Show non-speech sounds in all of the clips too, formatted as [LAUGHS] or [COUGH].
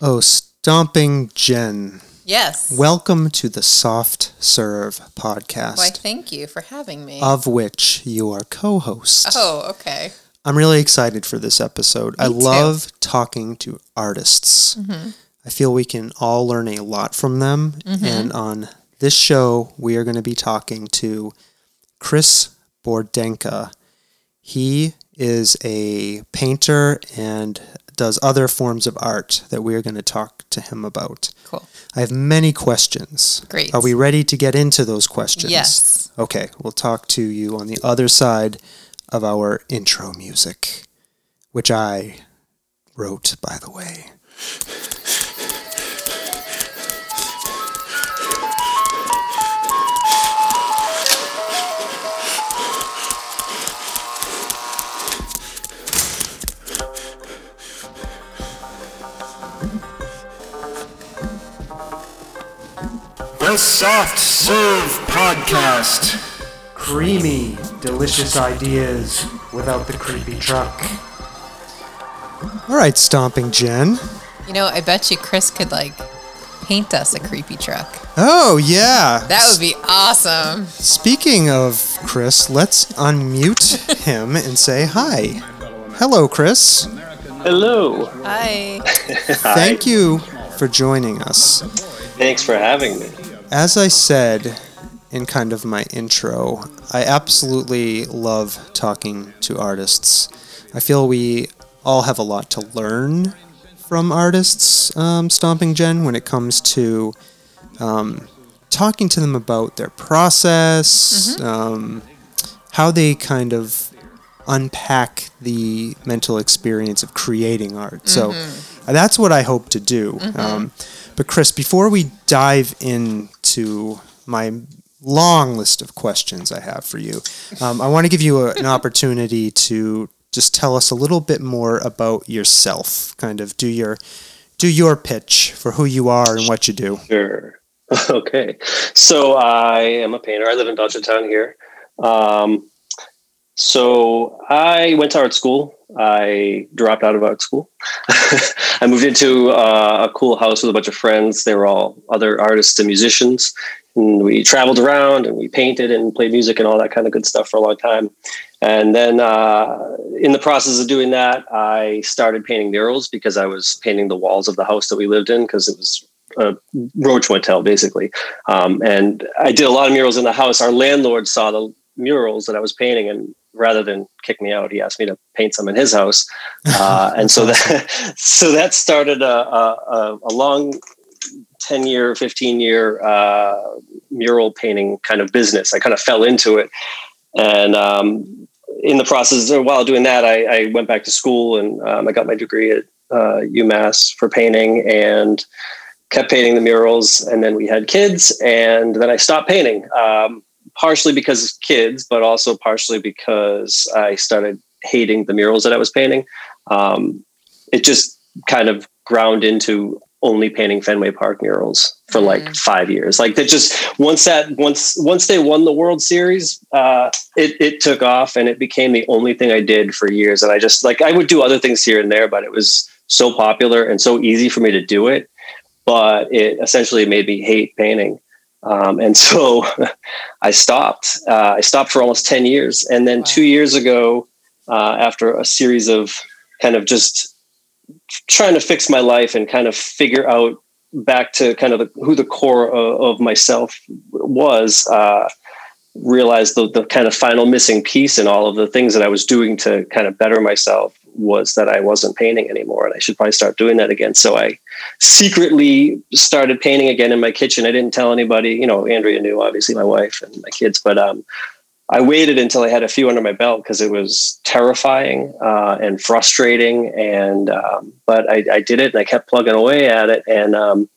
Oh, Stomping Jen. Yes. Welcome to the Soft Serve podcast. Why, thank you for having me. Of which you are co host. Oh, okay. I'm really excited for this episode. Me I too. love talking to artists. Mm-hmm. I feel we can all learn a lot from them. Mm-hmm. And on this show, we are going to be talking to Chris Bordenca. He is a painter and does other forms of art that we are going to talk to him about. Cool. I have many questions. Great. Are we ready to get into those questions? Yes. Okay, we'll talk to you on the other side of our intro music, which I wrote, by the way. The Soft Serve Podcast. Creamy, delicious ideas without the creepy truck. All right, Stomping Jen. You know, I bet you Chris could like paint us a creepy truck. Oh, yeah. That would be awesome. Speaking of Chris, let's unmute him and say hi. Hello, Chris. Hello. Hi. [LAUGHS] Thank you for joining us. Thanks for having me. As I said in kind of my intro, I absolutely love talking to artists. I feel we all have a lot to learn from artists, um, Stomping Jen, when it comes to um, talking to them about their process, um, how they kind of unpack the mental experience of creating art. So uh, that's what I hope to do. Um, but Chris, before we dive into my long list of questions I have for you, um, I want to give you a, an opportunity to just tell us a little bit more about yourself. Kind of do your do your pitch for who you are and what you do. Sure. [LAUGHS] Okay. So I am a painter. I live in Dodgetown here. Um, so I went to art school. I dropped out of art school. [LAUGHS] I moved into uh, a cool house with a bunch of friends. They were all other artists and musicians. And we traveled around and we painted and played music and all that kind of good stuff for a long time. And then uh, in the process of doing that, I started painting murals because I was painting the walls of the house that we lived in because it was a roach motel basically. Um, and I did a lot of murals in the house. Our landlord saw the murals that I was painting and rather than kick me out, he asked me to paint some in his house. [LAUGHS] Uh, and so that, so that started a, a, a- long 10 year, 15 year uh, mural painting kind of business. I kind of fell into it. And um, in the process, while doing that, I, I went back to school and um, I got my degree at uh, UMass for painting and kept painting the murals. And then we had kids, and then I stopped painting, um, partially because of kids, but also partially because I started hating the murals that I was painting. Um, it just kind of ground into only painting Fenway Park murals for like five years. Like that just once that once once they won the World Series, uh, it it took off and it became the only thing I did for years. And I just like I would do other things here and there, but it was so popular and so easy for me to do it. But it essentially made me hate painting. Um, and so [LAUGHS] I stopped. Uh, I stopped for almost 10 years. And then two years ago, uh, after a series of kind of just trying to fix my life and kind of figure out back to kind of the, who the core of, of myself was, uh, realized the, the kind of final missing piece in all of the things that I was doing to kind of better myself was that I wasn't painting anymore and I should probably start doing that again. So I secretly started painting again in my kitchen. I didn't tell anybody, you know, Andrea knew obviously my wife and my kids, but um I waited until I had a few under my belt because it was terrifying uh, and frustrating. And um, but I, I, did it, and I kept plugging away at it. And um,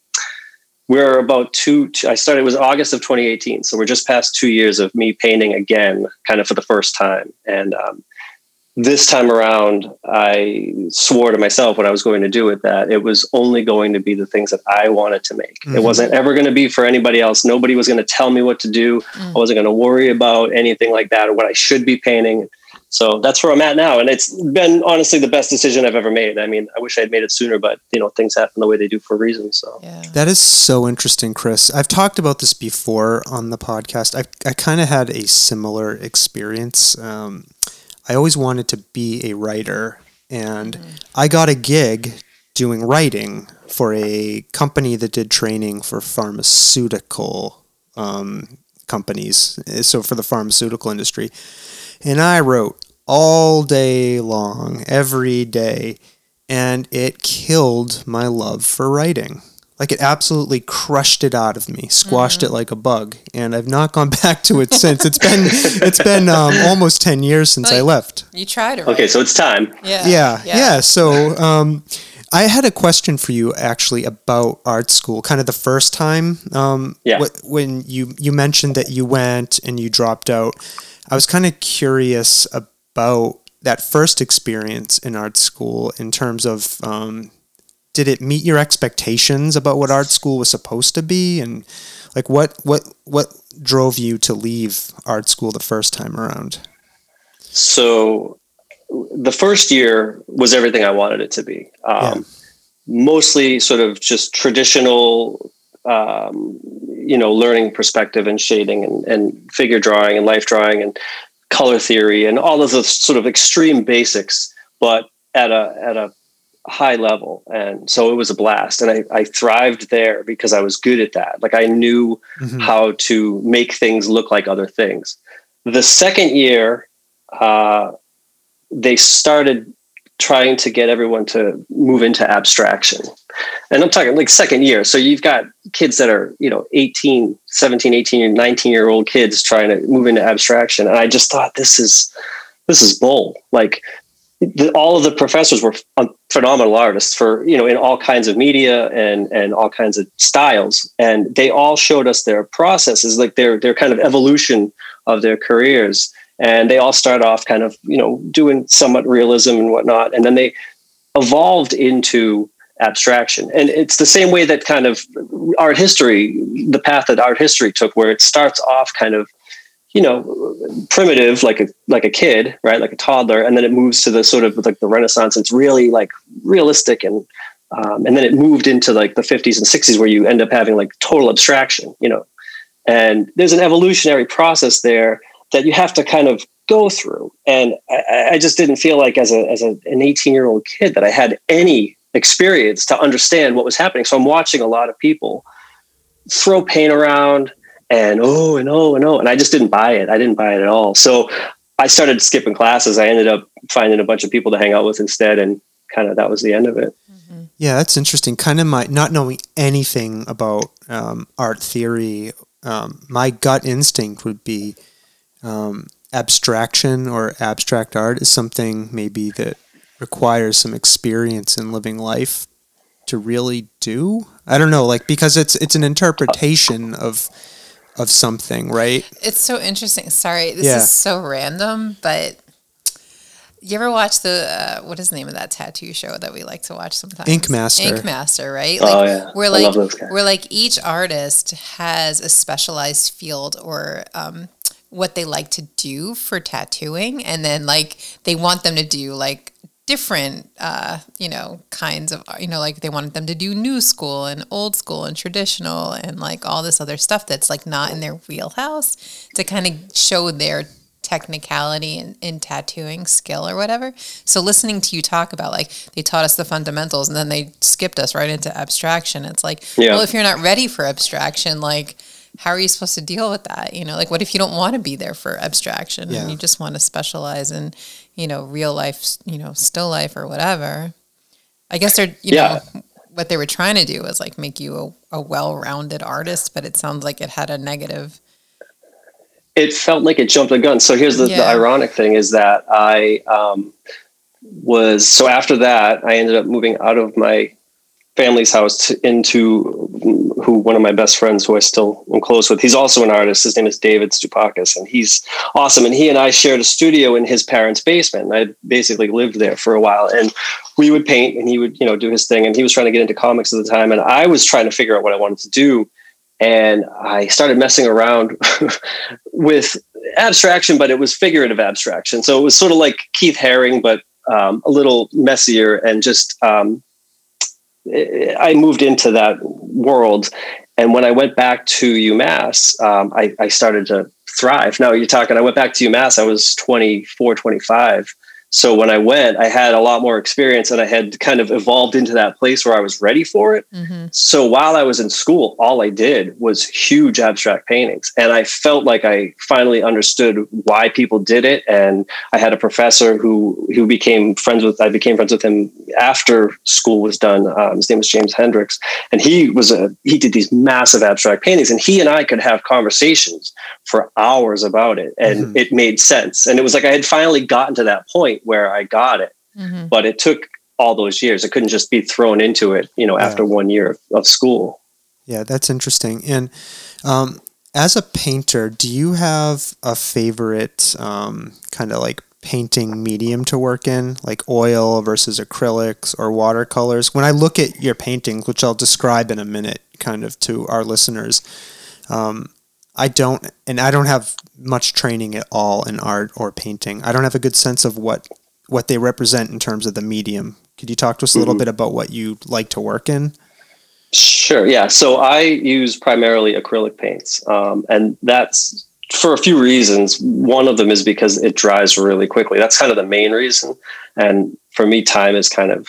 we're about two. I started. It was August of 2018, so we're just past two years of me painting again, kind of for the first time. And um, this time around, I swore to myself what I was going to do with that. It was only going to be the things that I wanted to make. Mm-hmm. It wasn't ever going to be for anybody else. Nobody was going to tell me what to do. Mm-hmm. I wasn't going to worry about anything like that or what I should be painting. So that's where I'm at now. And it's been honestly the best decision I've ever made. I mean, I wish I had made it sooner, but you know, things happen the way they do for a reason. So yeah. that is so interesting, Chris. I've talked about this before on the podcast. I, I kind of had a similar experience. Um, I always wanted to be a writer, and mm-hmm. I got a gig doing writing for a company that did training for pharmaceutical um, companies. So for the pharmaceutical industry, and I wrote all day long, every day, and it killed my love for writing like it absolutely crushed it out of me, squashed mm-hmm. it like a bug, and I've not gone [LAUGHS] back to it since. It's been it's been um, almost ten years since I left. You tried it. Okay, so it's time. Yeah. Yeah. Yeah. yeah. So um, I had a question for you actually about art school. Kind of the first time. Um, yeah. Wh- when you you mentioned that you went and you dropped out, I was kind of curious about that first experience in art school in terms of um, did it meet your expectations about what art school was supposed to be? And like what what what drove you to leave art school the first time around? So the first year was everything i wanted it to be. Um, yeah. mostly sort of just traditional um, you know learning perspective and shading and, and figure drawing and life drawing and color theory and all of the sort of extreme basics but at a at a high level. And so it was a blast. And I, I thrived there because I was good at that. Like I knew mm-hmm. how to make things look like other things. The second year, uh, they started trying to get everyone to move into abstraction. And I'm talking like second year. So you've got kids that are, you know, 18, 17, 18, 19 year old kids trying to move into abstraction. And I just thought this is, this is bull. Like the, all of the professors were phenomenal artists for you know in all kinds of media and and all kinds of styles. And they all showed us their processes like their their kind of evolution of their careers. And they all start off kind of you know doing somewhat realism and whatnot. And then they evolved into abstraction. And it's the same way that kind of art history the path that art history took where it starts off kind of you know primitive like a like a kid right? Like a toddler. And then it moves to the sort of like the renaissance. And it's really like realistic and um, and then it moved into like the 50s and 60s where you end up having like total abstraction you know? And there's an evolutionary process there that you have to kind of go through. And i, I just didn't feel like as a as a, an 18 year old kid that i had any experience to understand what was happening. So i'm watching a lot of people throw paint around and oh and oh and oh and i just didn't buy it. I didn't buy it at all. So i started skipping classes. I ended up finding a bunch of people to hang out with instead and kind of that was the end of it. Mm-hmm. yeah that's interesting. Kind of my not knowing anything about um, art theory um, my gut instinct would be um, abstraction or abstract art is something maybe that requires some experience in living life to really do. I don't know like because it's it's an interpretation of of something, right? It's so interesting. Sorry, this yeah. is so random, but you ever watch the uh, what is the name of that tattoo show that we like to watch sometimes? Ink Master. Ink Master, right? Oh, like oh yeah. We're like we're like each artist has a specialized field or um, what they like to do for tattooing, and then like they want them to do like different, uh, you know, kinds of, you know, like they wanted them to do new school and old school and traditional and like all this other stuff that's like not in their wheelhouse to kind of show their technicality in, in tattooing skill or whatever. So listening to you talk about like they taught us the fundamentals and then they skipped us right into abstraction. It's like, yeah. well, if you're not ready for abstraction, like how are you supposed to deal with that? You know, like what if you don't want to be there for abstraction yeah. and you just want to specialize in, you know, real life, you know, still life or whatever? I guess they're, you yeah. know, what they were trying to do was like make you a, a well-rounded artist, but it sounds like it had a negative it felt like it jumped the gun. So here's the, the ironic thing is that I um, was so after that I ended up moving out of my family's house to, into who one of my best friends who I still am close with. He's also an artist. His name is David Stupakis, and he's awesome. And he and I shared a studio in his parents' basement. And I basically lived there for a while, and we would paint, and he would you know do his thing. And he was trying to get into comics at the time, and I was trying to figure out what I wanted to do. And I started messing around [LAUGHS] with abstraction, but it was figurative abstraction. So it was sort of like Keith Haring, but um, a little messier and just um, I moved into that world. And when I went back to UMass, um, I, I started to thrive. Now you're talking, I went back to UMass, I was 24, 25. So when I went, I had a lot more experience and I had kind of evolved into that place where I was ready for it. Mm-hmm. So while I was in school, all I did was huge abstract paintings. And I felt like I finally understood why people did it. And I had a professor who who became friends with I became friends with him after school was done. Um, his name was James Hendricks. And he was a he did these massive abstract paintings. And he and I could have conversations for hours about it. And Mhm. it made sense. And it was like I had finally gotten to that point where I got it Mm-hmm. but it took all those years. It couldn't just be thrown into it, you know, Yeah. after one year of, of school. Yeah, that's interesting. And um, as a painter, do you have a favorite um, kind of like painting medium to work in, like oil versus acrylics or watercolors? When I look at your paintings, which I'll describe in a minute, kind of to our listeners, um, I don't, and I don't have much training at all in art or painting. I don't have a good sense of what what they represent in terms of the medium. Could you talk to us a little Mhm. bit about what you like to work in? Sure. Yeah. So I use primarily acrylic paints. Um, and that's for a few reasons. One of them is because it dries really quickly. That's kind of the main reason. And for me, time is kind of,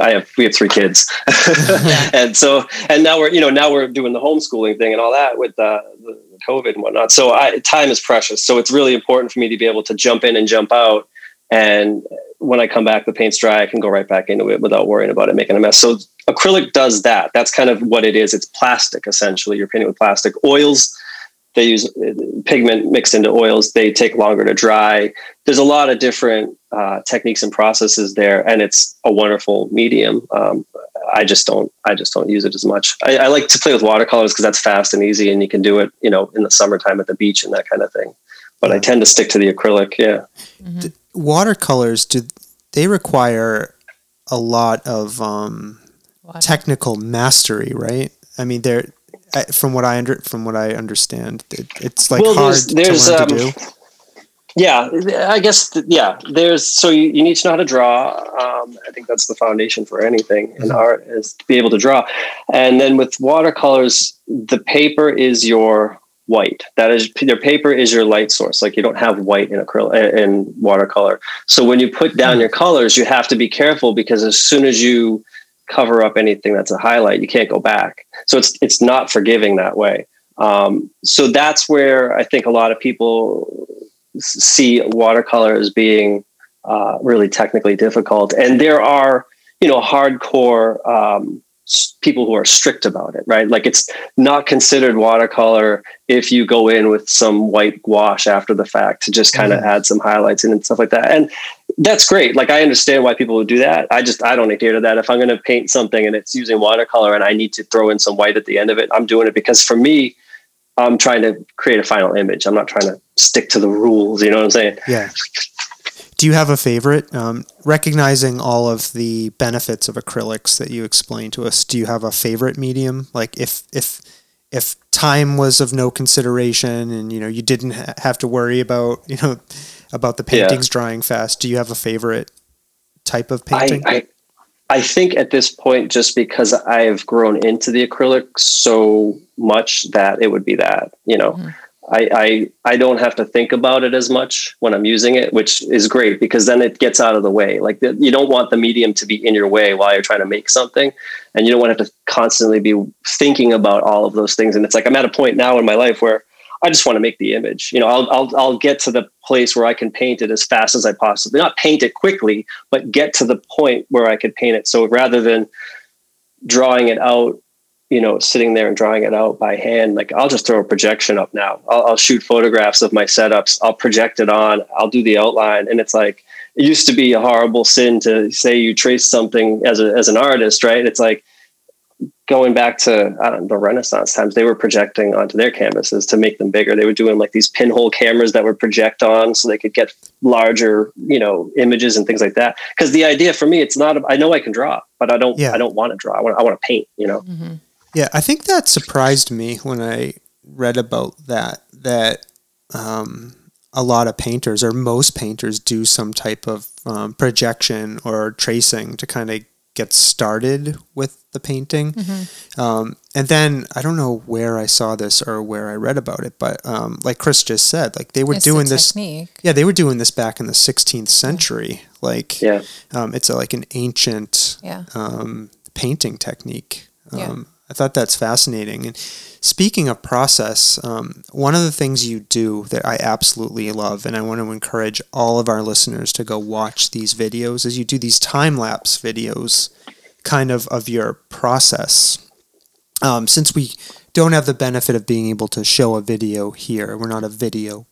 I have, we have three kids. [LAUGHS] and so, and now we're, you know, now we're doing the homeschooling thing and all that with uh, the, COVID and whatnot. So I, time is precious. So it's really important for me to be able to jump in and jump out. And when I come back, the paint's dry, I can go right back into it without worrying about it making a mess. So acrylic does that. That's kind of what it is. It's plastic, essentially. You're painting with plastic. Oils, they use uh, pigment mixed into oils. They take longer to dry. There's a lot of different uh, techniques and processes there, and it's a wonderful medium. Um, I just don't. I just don't use it as much. I, I like to play with watercolors because that's fast and easy, and you can do it, you know, in the summertime at the beach and that kind of thing. But I tend to stick to the acrylic. Yeah. watercolors do they require a lot of um, technical mastery, right? I mean, they're I- from what I under from what I understand, it, it's like Well, hard there's- there's, to learn um, to do. Yeah, I guess th- yeah. There's so you, you need to know how to draw. Um, I think that's the foundation for anything in Mhm. art is to be able to draw. And then with watercolors, the paper is your white. That is your paper is your light source. Like you don't have white in acrylic in watercolor. So when you put down your colors, you have to be careful because as soon as you cover up anything that's a highlight, you can't go back. So it's it's not forgiving that way. Um, so that's where I think a lot of people see watercolor as being uh, really technically difficult. And there are, you know, hardcore um, people who are strict about it, right? Like it's not considered watercolor if you go in with some white gouache after the fact to just kind of Mhm. add some highlights in and stuff like that. And that's great. Like I understand why people would do that. I just I don't adhere to that. If I'm going to paint something and it's using watercolor and I need to throw in some white at the end of it, I'm doing it because for me, I'm trying to create a final image. I'm not trying to stick to the rules. You know what I'm saying? Yeah. Do you have a favorite? Um, recognizing all of the benefits of acrylics that you explained to us, do you have a favorite medium? Like if if if time was of no consideration and you know you didn't ha- have to worry about you know about the Yeah. paintings drying fast, do you have a favorite type of painting? I I think at this point, just because I've grown into the acrylic so much that it would be that. You know, Mhm. I, I I don't have to think about it as much when I'm using it, which is great because then it gets out of the way. Like the, you don't want the medium to be in your way while you're trying to make something, and you don't want to have to constantly be thinking about all of those things. And it's like I'm at a point now in my life where I just want to make the image. You know, I'll I'll I'll get to the place where I can paint it as fast as I possibly not paint it quickly, but get to the point where I could paint it. So rather than drawing it out, you know, sitting there and drawing it out by hand. Like I'll just throw a projection up now. I'll, I'll shoot photographs of my setups. I'll project it on. I'll do the outline, and it's like it used to be a horrible sin to say you trace something as a as an artist, right? It's like going back to know, the Renaissance times, they were projecting onto their canvases to make them bigger. They were doing like these pinhole cameras that would project on so they could get larger, you know, images and things like that. Because the idea for me, it's not. I know I can draw, but I don't. Yeah. I don't want to draw. I want. I want to paint. You know. Mm-hmm. Yeah, I think that surprised me when I read about that. That um, a lot of painters or most painters do some type of um, projection or tracing to kind of get started with the painting. Mm-hmm. Um, and then I don't know where I saw this or where I read about it, but um, like Chris just said, like they were it's doing this. Technique. Yeah, they were doing this back in the 16th century. Like, yeah. Um, it's a, like an ancient yeah. Um, painting technique. Yeah. I thought that's fascinating. And speaking of process, um, one of the things you do that I absolutely love, and I want to encourage all of our listeners to go watch these videos, is you do these time lapse videos, kind of of your process. Um, since we don't have the benefit of being able to show a video here, we're not a video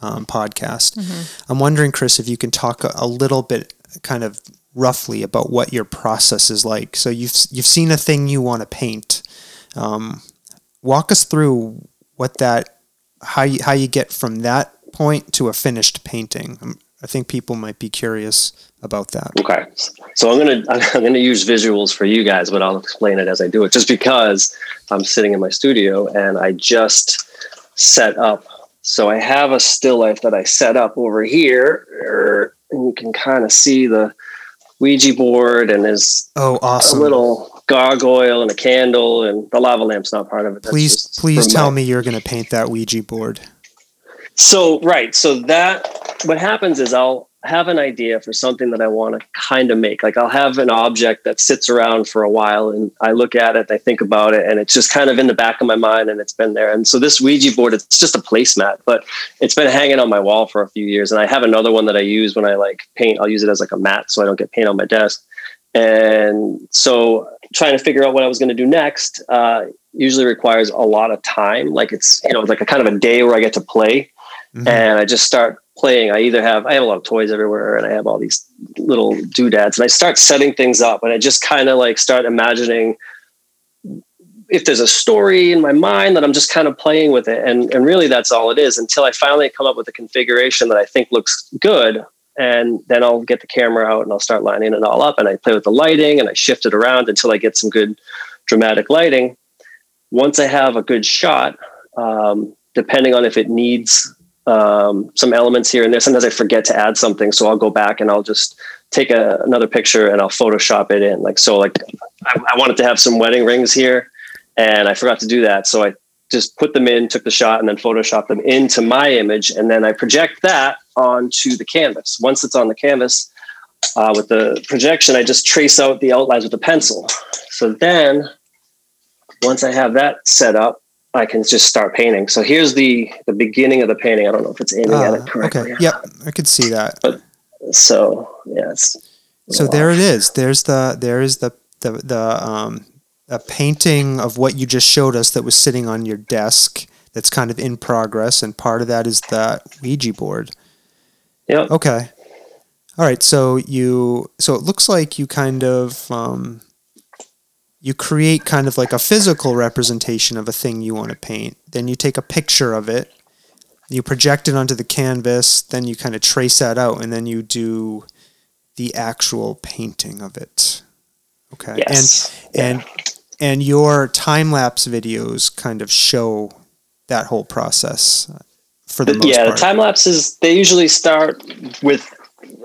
um, podcast. Mm-hmm. I'm wondering, Chris, if you can talk a, a little bit, kind of roughly about what your process is like. So you've you've seen a thing you want to paint. Um, walk us through what that how you how you get from that point to a finished painting. Um, I think people might be curious about that. Okay, so I'm gonna [LAUGHS] I'm gonna use visuals for you guys, but I'll explain it as I do it. Just because I'm sitting in my studio and I just set up. So I have a still life that I set up over here, and you can kind of see the Ouija board and his oh awesome a little gargoyle and a candle and the lava lamp's not part of it. That's please please tell me you're going to paint that Ouija board. So right, so that what happens is I'll have an idea for something that I want to kind of make. Like I'll have an object that sits around for a while and I look at it, I think about it, and it's just kind of in the back of my mind and it's been there. And so this Ouija board, it's just a placemat, but it's been hanging on my wall for a few years. And I have another one that I use when I like paint. I'll use it as like a mat so I don't get paint on my desk. And so trying to figure out what I was going to do next uh, usually requires a lot of time. Like it's, you know, like a kind of a day where I get to play. Mm-hmm. And I just start playing, I either have I have a lot of toys everywhere, and I have all these little doodads, and I start setting things up, and I just kind of like start imagining if there's a story in my mind that I'm just kind of playing with it, and and really that's all it is until I finally come up with a configuration that I think looks good. And then I'll get the camera out and I'll start lining it all up and I play with the lighting and I shift it around until I get some good dramatic lighting. Once I have a good shot, um, depending on if it needs um, some elements here and there. Sometimes I forget to add something, so I'll go back and I'll just take a, another picture and I'll Photoshop it in. Like so, like I, I, wanted to have some wedding rings here, and I forgot to do that, so I just put them in, took the shot, and then Photoshop them into my image, and then I project that onto the canvas. Once it's on the canvas. Uh, with the projection, I just trace out the outlines with a pencil. So then, once I have that set up, I can just start painting. So here's the the beginning of the painting. I don't know if it's aiming uh, at it ah, correctly. Okay. Yep, I could see that. But so yeah, it's so there it is. There's the there is the the the um a painting of what you just showed us that was sitting on your desk that's kind of in progress, and part of that is the Ouija board. Yeah. Okay. All right. So you so it looks like you kind of um, you create kind of like a physical representation of a thing you want to paint. Then you take a picture of it, you project it onto the canvas, then you kind of trace that out, and then you do the actual painting of it. Okay. Yes. And and and your time lapse videos kind of show that whole process for the, most yeah, part. the time lapses they usually start with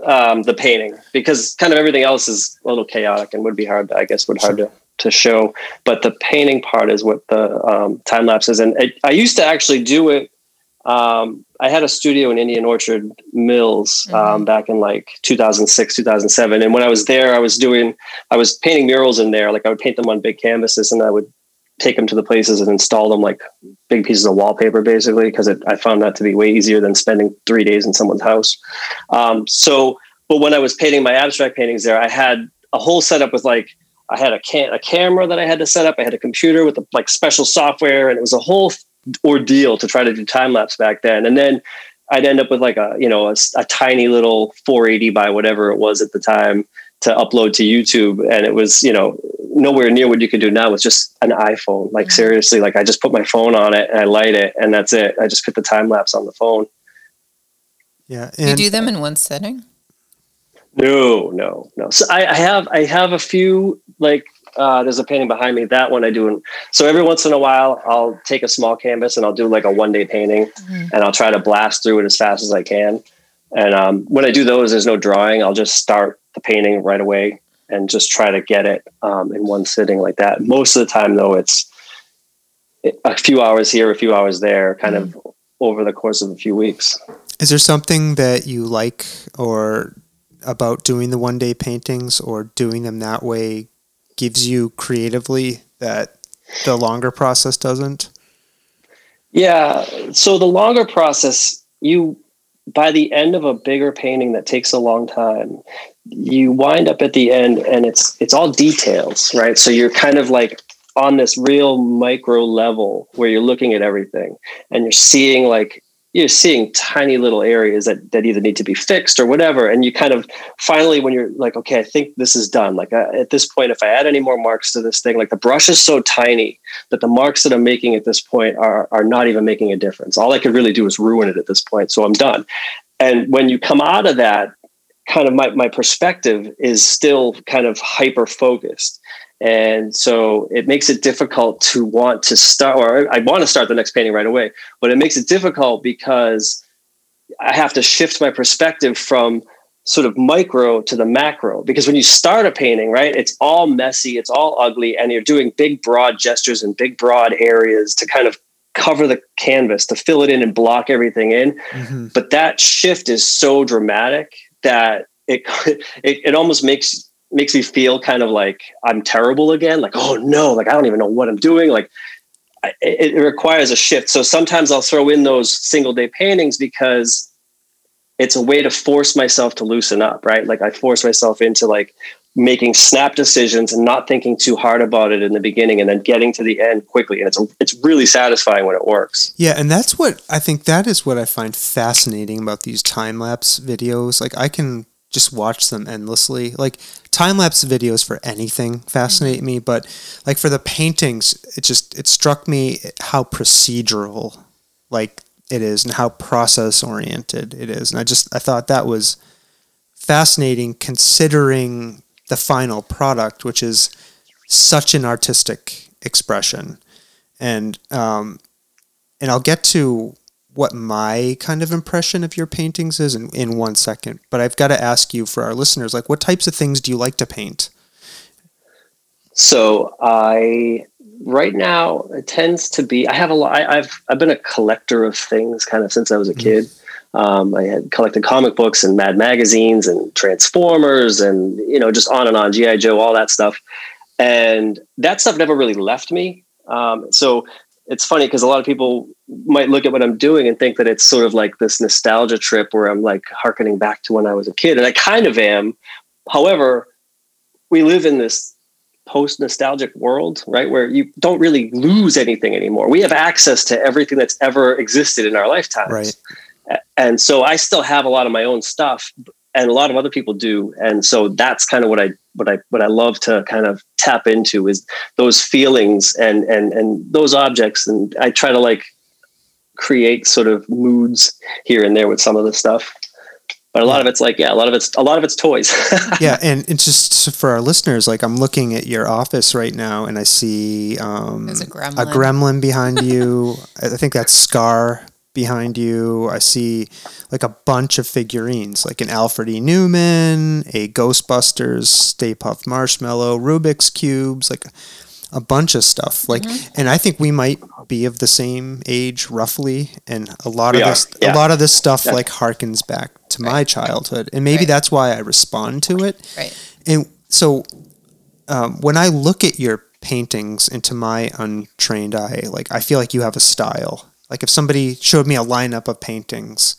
um, the painting because kind of everything else is a little chaotic and would be hard. To, I guess would hard to to show. But the painting part is what the um, time lapse is. And it, I used to actually do it. Um, I had a studio in Indian Orchard Mills um, mm-hmm. back in like 2006, 2007. And when I was there, I was doing, I was painting murals in there. Like I would paint them on big canvases and I would take them to the places and install them like big pieces of wallpaper basically because I found that to be way easier than spending three days in someone's house. Um, so, but when I was painting my abstract paintings there, I had a whole setup with like I had a can a camera that I had to set up. I had a computer with a, like special software, and it was a whole ordeal to try to do time lapse back then. And then I'd end up with like a you know a, a, tiny little 480 by whatever it was at the time to upload to YouTube, and it was you know nowhere near what you could do now with just an iPhone. Like mm-hmm. seriously, like I just put my phone on it and I light it, and that's it. I just put the time lapse on the phone. Yeah, you do them in one setting. No, no, no. So I, I have I have a few like uh, there's a painting behind me. That one I do. So every once in a while, I'll take a small canvas and I'll do like a one day painting, mm-hmm. and I'll try to blast through it as fast as I can. And um, when I do those, there's no drawing. I'll just start the painting right away and just try to get it um, in one sitting like that. Most of the time, though, it's a few hours here, a few hours there, kind mm-hmm. of over the course of a few weeks. Is there something that you like or about doing the one day paintings or doing them that way gives you creatively that the longer process doesn't? Yeah. So the longer process, you by the end of a bigger painting that takes a long time, you wind up at the end and it's it's all details, right? So you're kind of like on this real micro level where you're looking at everything and you're seeing like you're seeing tiny little areas that, that either need to be fixed or whatever and you kind of finally when you're like okay i think this is done like uh, at this point if i add any more marks to this thing like the brush is so tiny that the marks that i'm making at this point are, are not even making a difference. All i could really do is ruin it at this point so i'm done. And when you come out of that kind of my, my perspective is still kind of hyper focused and so it makes it difficult to want to start, or I want to start the next painting right away, but it makes it difficult because I have to shift my perspective from sort of micro to the macro. Because when you start a painting, right, it's all messy, it's all ugly, and you're doing big, broad gestures and big, broad areas to kind of cover the canvas, to fill it in and block everything in. Mm-hmm. But that shift is so dramatic that it, [LAUGHS] it, it almost makes makes me feel kind of like I'm terrible again. Like, oh no, like I don't even know what I'm doing. Like it, it, requires a shift. So sometimes I'll throw in those single day paintings because it's a way to force myself to loosen up, right? Like I force myself into like making snap decisions and not thinking too hard about it in the beginning and then getting to the end quickly and it's it's really satisfying when it works. Yeah, and that's what I think that is what I find fascinating about these time lapse videos. Like I can just watch them endlessly. Like time lapse videos for anything fascinate mm-hmm. me, but like for the paintings, it just it struck me how procedural like it is and how process oriented it is. And I just I thought that was fascinating considering the final product, which is such an artistic expression. And um, and I'll get to what my kind of impression of your paintings is in, in one second. But I've got to ask you for our listeners, like what types of things do you like to paint? So I right now it tends to be I have a lot I, have I've been a collector of things kind of since I was a mm-hmm. Um, I had collected comic books and Mad magazines and Transformers and you know just on and on GI Joe all that stuff, and that stuff never really left me. Um, so it's funny because a lot of people might look at what I'm doing and think that it's sort of like this nostalgia trip where I'm like harkening back to when I was a kid. And I kind of am. However, we live in this post nostalgic world, right? Where you don't really lose anything anymore. We have access to everything that's ever existed in our lifetimes. Right. And so I still have a lot of my own stuff, and a lot of other people do. And so that's kind of what i what i what i love to kind of tap into is those feelings and and and those objects. And i try to like create sort of moods here and there with some of the stuff. But a lot of it's like yeah a lot of it's a lot of it's toys. [LAUGHS] Yeah and it's just for our listeners like i'm looking at your office right now and i see um, a gremlin. a gremlin behind [LAUGHS] you. I think that's scar behind you. I see like a bunch of figurines, like an Alfred E. Neuman, a Ghostbusters, Stay Puft Marshmallow, Rubik's cubes, like a bunch of stuff. Like, mm-hmm. and I think we might be of the same age, roughly. And a lot we of this, yeah. a lot of this stuff, yeah. like harkens back to right. my childhood, and maybe right. that's why I respond to it. Right. And so, um, when I look at your paintings into my untrained eye, like I feel like you have a style like if somebody showed me a lineup of paintings,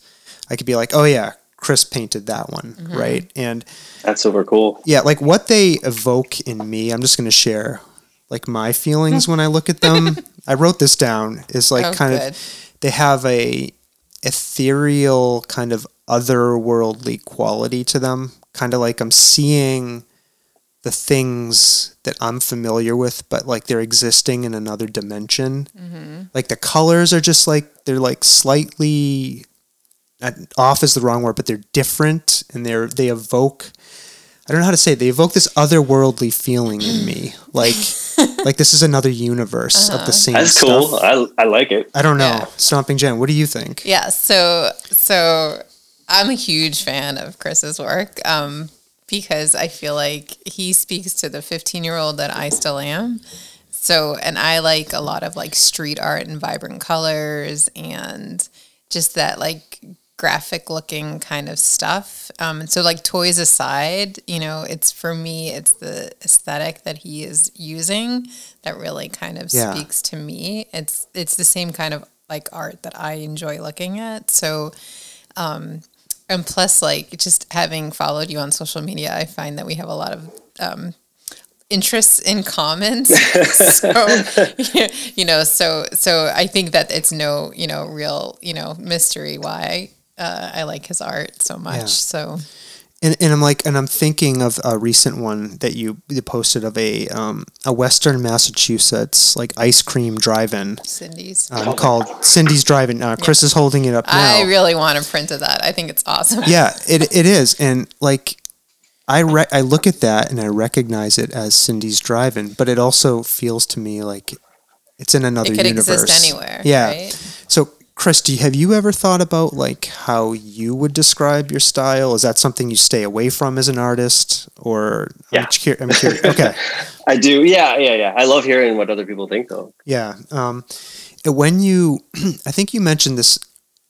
I could be like, oh yeah, Chris painted that one, Mm-hmm. right? And That's super cool. yeah, like what they evoke in me, I'm just going to share like my feelings when I look at them. [LAUGHS] I wrote this down is like Oh, kind good. of they have a ethereal kind of otherworldly quality to them, kind of like I'm seeing the things that I'm familiar with, but like they're existing in another dimension. Mm-hmm. Like the colors are just like they're like slightly uh, off is the wrong word, but they're different and they're they evoke. I don't know how to say it. They evoke this otherworldly feeling in me, [SNIFFS] like like this is another universe of the uh-huh. same. That's cool. stuff. I, I like it. I don't know. Yeah. Stomping Jen, what do you think? Yeah, so so I'm a huge fan of Chris's work um, because I feel like he speaks to the 15 year old that I still am. So, and I like a lot of like street art and vibrant colors and just that like graphic looking kind of stuff. Um, and so, like toys aside, you know, it's for me, it's the aesthetic that he is using that really kind of Yeah. speaks to me. It's it's the same kind of like art that I enjoy looking at. So, um, and plus, like just having followed you on social media, I find that we have a lot of um, interests in common. [LAUGHS] so, [LAUGHS] you know, so so I think that it's no, you know, real, you know, mystery why uh, I like his art so much. Yeah. So And, and I'm like, and I'm thinking of a recent one that you, you posted of a um, a Western Massachusetts like ice cream drive-in Cindy's. um, called Cindy's Drive-In. Uh, Chris is holding it up now. I really want to print of that. I think it's awesome. yeah, it [LAUGHS] it is, and like I re- I look at that and I recognize it as Cindy's Drive-In, but it also feels to me like it's in another It could universe. exist anywhere. Yeah. Right? So, Chris, do have you ever thought about like how you would describe your style? Is that something you stay away from as an artist, or Yeah. I'm, cur- I'm curious. [LAUGHS] Okay, I do. Yeah, yeah, yeah. I love hearing what other people think, though. yeah. Um, when you, [CLEARS THROAT] I think you mentioned this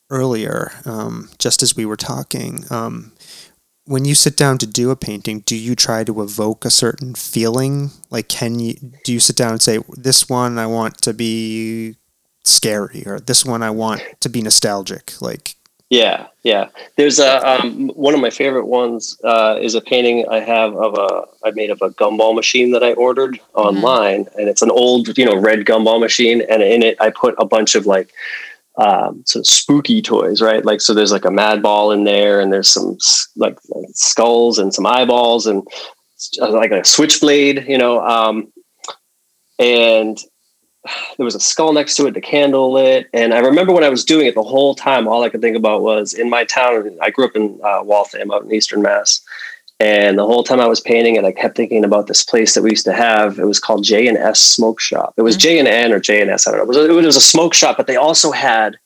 earlier, um, just as we were talking. Um, when you sit down to do a painting, do you try to evoke a certain feeling? Like, can you do you sit down and say, "This one I want to be scary," or "This one I want to be nostalgic"? Like, Yeah, yeah. There's a um, one of my favorite ones uh, is a painting I have of a I made of a gumball machine that I ordered online, and it's an old you know red gumball machine, and in it I put a bunch of like um, sort of spooky toys, right? Like so, there's like a mad ball in there, and there's some s- like skulls and some eyeballs, and like a switchblade, you know. Um, and [SIGHS] there was a skull next to it, the candle lit. And I remember when I was doing it the whole time, all I could think about was in my town. I grew up in uh, Waltham out in Eastern Mass. And the whole time I was painting it, I kept thinking about this place that we used to have. It was called J and S Smoke Shop. It was J and N or J and S. I don't know. It was, it was a smoke shop, but they also had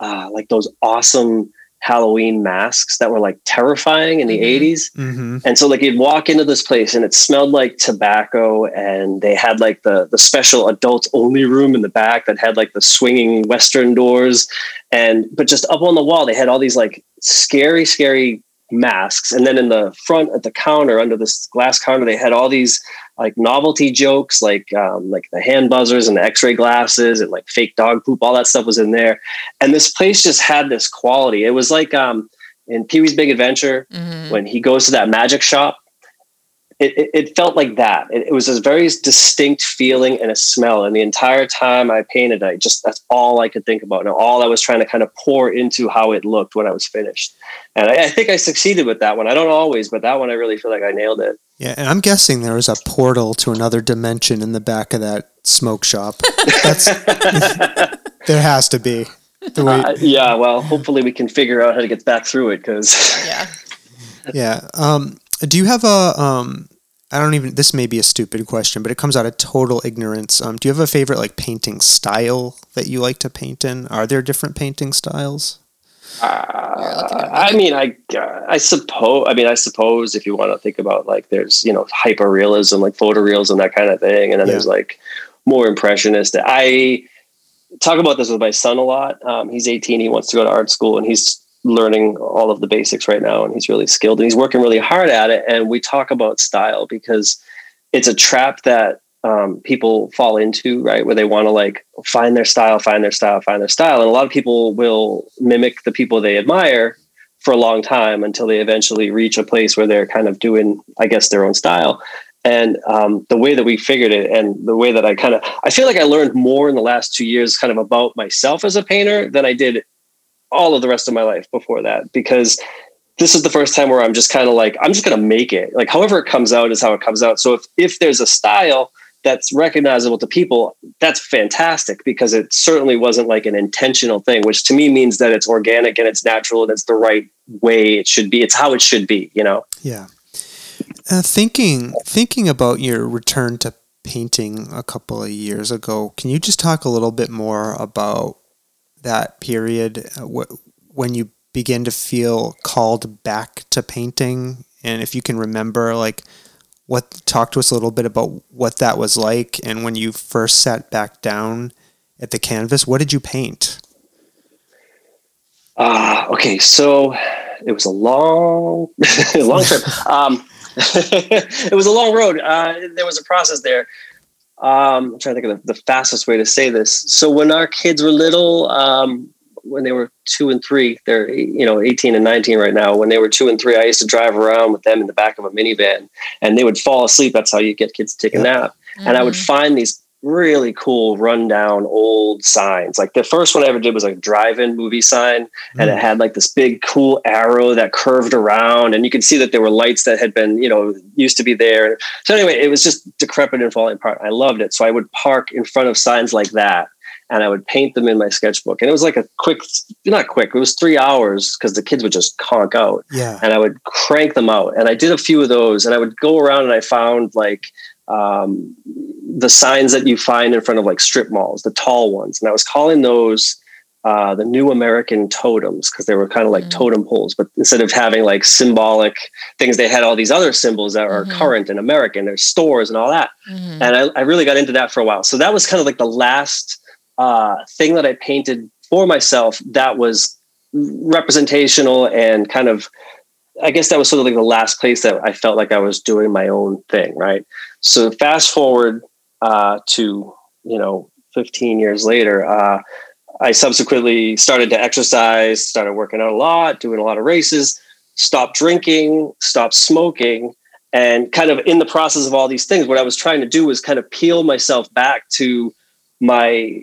uh, like those awesome Halloween masks that were like terrifying in the Mhm. 80s. mm-hmm. And so like you'd walk into this place and it smelled like tobacco and they had like the the special adult only room in the back that had like the swinging western doors and but just up on the wall they had all these like scary scary masks and then in the front at the counter under this glass counter they had all these like novelty jokes like um, like the hand buzzers and the x-ray glasses and like fake dog poop all that stuff was in there and this place just had this quality it was like um in pee-wee's big adventure Mhm. when he goes to that magic shop it, it, it felt like that it, it was a very distinct feeling and a smell and the entire time i painted i just that's all i could think about and all i was trying to kind of pour into how it looked when i was finished and i, I think i succeeded with that one i don't always but that one i really feel like i nailed it Yeah, and I'm guessing there was a portal to another dimension in the back of that smoke shop. That's [LAUGHS] there has to be. The way, Uh, yeah well hopefully we can figure out how to get back through it because Yeah. yeah. Um, do you have a um? I don't even. This may be a stupid question, but it comes out of total ignorance. Um, do you have a favorite like painting style that you like to paint in? Are there different painting styles? You're looking at me. I mean, I I suppose. I mean, I suppose if you want to think about like, there's you know hyper realism, like photorealism, that kind of thing, and then Yeah. there's like more impressionist. I talk about this with my son a lot. Um, he's 18. He wants to go to art school, and he's learning all of the basics right now, and he's really skilled, and he's working really hard at it. And we talk about style because it's a trap that um, people fall into, right? Where they want to like find their style, find their style, find their style. And a lot of people will mimic the people they admire for a long time until they eventually reach a place where they're kind of doing, I guess, their own style. And um, the way that we figured it, and the way that I kind of, I feel like I learned more in the last two years, kind of about myself as a painter than I did all of the rest of my life before that, because this is the first time where I'm just kind of like, I'm just going to make it. Like, however it comes out is how it comes out. So if if there's a style that's recognizable to people, that's fantastic because it certainly wasn't like an intentional thing, which to me means that it's organic and it's natural and it's the right way it should be. It's how it should be, you know? Yeah. Uh, thinking thinking about your return to painting a couple of years ago, can you just talk a little bit more about that period uh, when you begin to feel called back to painting, and if you can remember, like what talk to us a little bit about what that was like, and when you first sat back down at the canvas, what did you paint? Ah, okay. So it was a long, [LAUGHS] long trip. [LAUGHS] Um, [LAUGHS] it was a long road. Uh, there was a process there. Um, I'm trying to think of the, the, fastest way to say this. So when our kids were little, um, when they were two and three, they're you know 18 and 19 right now. When they were two and three, I used to drive around with them in the back of a minivan, and they would fall asleep. That's how you get kids to take a nap. Mm-hmm. And I would mm-hmm. find these really cool rundown old signs. Like the first one I ever did was a drive-in movie sign, and it mm. had like this big cool arrow that curved around, and you could see that there were lights that had been, you know, used to be there. So anyway, it was just decrepit and falling apart. I loved it. So I would park in front of signs like that. And I would paint them in my sketchbook. And it was like a quick, not quick, it was three hours because the kids would just conk out. Yeah. And I would crank them out. And I did a few of those. And I would go around and I found like um, the signs that you find in front of like strip malls, the tall ones. And I was calling those uh, the new American totems because they were kind of like mm-hmm. totem poles, but instead of having like symbolic things, they had all these other symbols that are mm-hmm. current and American. There's stores and all that. Mm-hmm. And I, I, really got into that for a while. So that was kind of like the last uh, thing that I painted for myself that was representational and kind of I guess that was sort of like the last place that I felt like I was doing my own thing, right? So fast forward uh, to you know 15 years later, uh, I subsequently started to exercise, started working out a lot, doing a lot of races, stopped drinking, stopped smoking, and kind of in the process of all these things, what I was trying to do was kind of peel myself back to my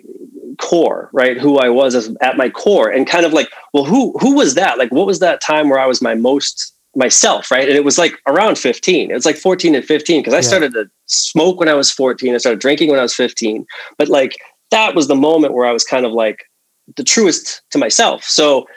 core, right? Who I was as, at my core, and kind of like, well, who who was that? Like, what was that time where I was my most myself, right? And it was like around 15. It was like 14 and 15 because I yeah. started to smoke when I was 14. I started drinking when I was 15. But like that was the moment where I was kind of like the truest to myself. So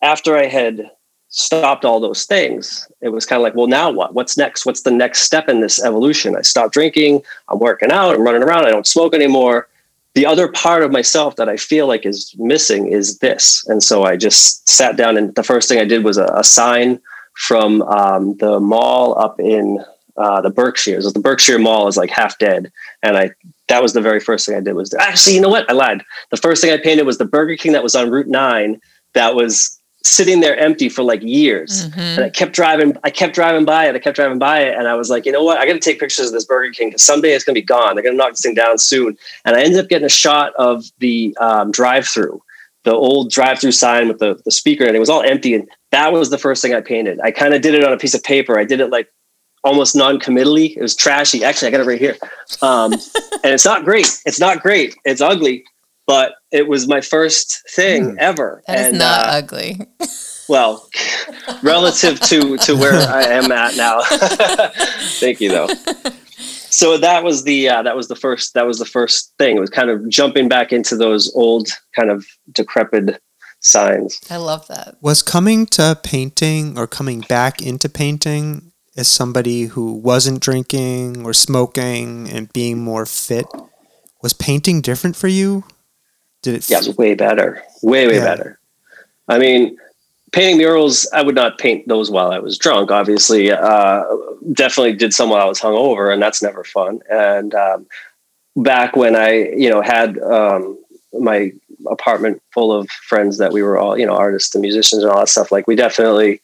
after I had stopped all those things, it was kind of like, well, now what? What's next? What's the next step in this evolution? I stopped drinking. I'm working out. I'm running around. I don't smoke anymore the other part of myself that I feel like is missing is this. And so I just sat down and the first thing I did was a, a sign from um, the mall up in uh, the Berkshires. The Berkshire Mall is like half dead. And I that was the very first thing I did was actually, you know what? I lied. The first thing I painted was the Burger King that was on Route 9 that was sitting there empty for like years. Mm-hmm. And I kept driving, I kept driving by it. I kept driving by it. And I was like, you know what? I got to take pictures of this Burger King because someday it's going to be gone. They're going to knock this thing down soon. And I ended up getting a shot of the um, drive through, the old drive through sign with the, the speaker. And it was all empty. And that was the first thing I painted. I kind of did it on a piece of paper. I did it like almost non-committally. It was trashy. Actually, I got it right here. Um, [LAUGHS] and it's not great. It's not great. It's ugly but it was my first thing mm. ever. That and, is not uh, ugly. [LAUGHS] well, relative to to where I am at now. [LAUGHS] Thank you, though. So that was the uh, that was the first that was the first thing. It was kind of jumping back into those old kind of decrepit signs. I love that. Was coming to painting or coming back into painting as somebody who wasn't drinking or smoking and being more fit was painting different for you did it? Yeah, it was way better. Way, way yeah. better. I mean, painting murals, I would not paint those while I was drunk. Obviously, uh, definitely did some while I was hungover, and that's never fun. And um, back when I, you know, had um, my apartment full of friends that we were all, you know, artists and musicians and all that stuff, like we definitely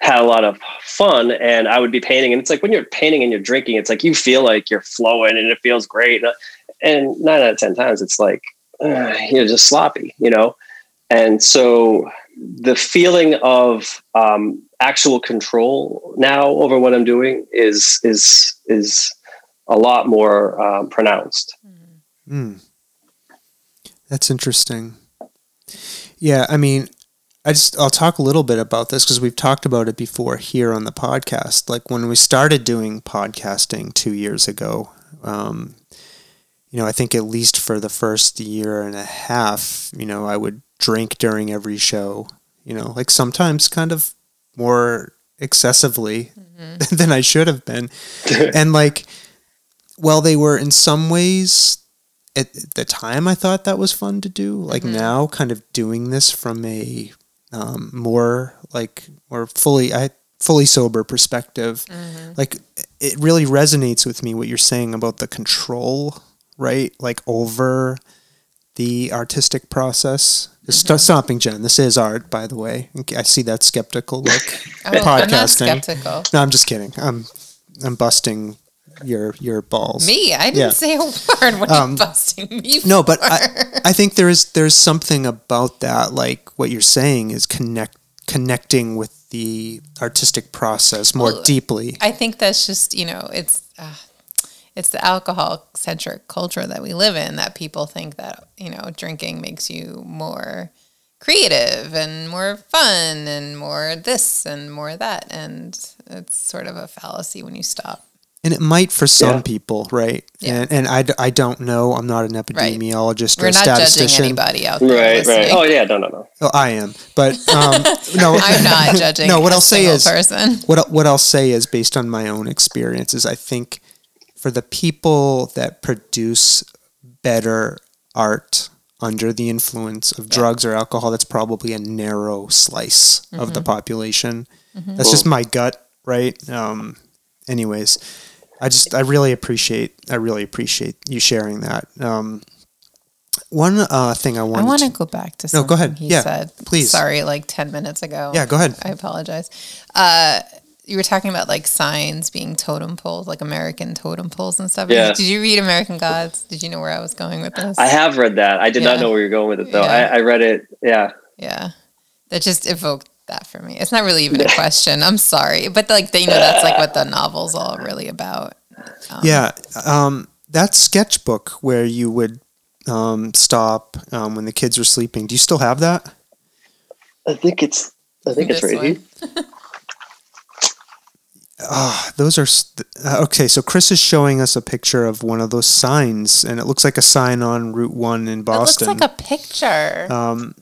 had a lot of fun. And I would be painting, and it's like when you're painting and you're drinking, it's like you feel like you're flowing and it feels great. And nine out of ten times, it's like uh, you're just sloppy, you know? And so the feeling of um, actual control now over what I'm doing is is is a lot more um, pronounced. Mm. That's interesting. Yeah, I mean, I just I'll talk a little bit about this because we've talked about it before here on the podcast. Like when we started doing podcasting two years ago, um, you know, I think at least for the first year and a half, you know, I would drink during every show. You know, like sometimes kind of more excessively mm-hmm. [LAUGHS] than I should have been, and like, well, they were in some ways at the time I thought that was fun to do. Like mm-hmm. now, kind of doing this from a um, more like or fully I fully sober perspective, mm-hmm. like it really resonates with me what you're saying about the control, right? Like over the artistic process. Mm-hmm. Stomping Jen, this is art, by the way. I see that skeptical look. [LAUGHS] oh, podcasting. I'm skeptical. No, I'm just kidding. I'm I'm busting your your balls. Me? I didn't yeah. say a word. What um, are you busting me No, but I, I think there is there's something about that, like what you're saying is connect connecting with the artistic process more well, deeply. I think that's just you know it's. Uh, it's the alcohol centric culture that we live in that people think that you know drinking makes you more creative and more fun and more this and more that and it's sort of a fallacy when you stop and it might for some yeah. people, right? Yeah. And, and I, I don't know. I'm not an epidemiologist right. or We're a statistician. Not judging anybody out there. Right, listening. right. Oh yeah, no, no, no. Oh, I am, but um, [LAUGHS] no, I'm not judging. [LAUGHS] No, what I'll say is person. what what I'll say is based on my own experiences. I think for the people that produce better art under the influence of drugs or alcohol, that's probably a narrow slice mm-hmm. of the mm-hmm. population. Mm-hmm. That's just my gut, right? Um, anyways I just I really appreciate I really appreciate you sharing that. Um, one uh, thing I want I want to go back to something no, go ahead. he yeah, said. Please. Sorry, like ten minutes ago. Yeah, go ahead. I apologize. Uh, you were talking about like signs being totem poles, like American totem poles and stuff. Yeah. Did you read American Gods? Did you know where I was going with this? I have read that. I did yeah. not know where you're going with it though. Yeah. I, I read it. Yeah. Yeah. That just evoked that for me. It's not really even a [LAUGHS] question. I'm sorry, but like you know, that's like what the novel's all really about. Um, yeah, um, that sketchbook where you would um, stop um, when the kids were sleeping. Do you still have that? I think it's. I think it's right here. [LAUGHS] Oh, those are st- uh, okay. So Chris is showing us a picture of one of those signs, and it looks like a sign on Route One in Boston. It looks like a picture. Um,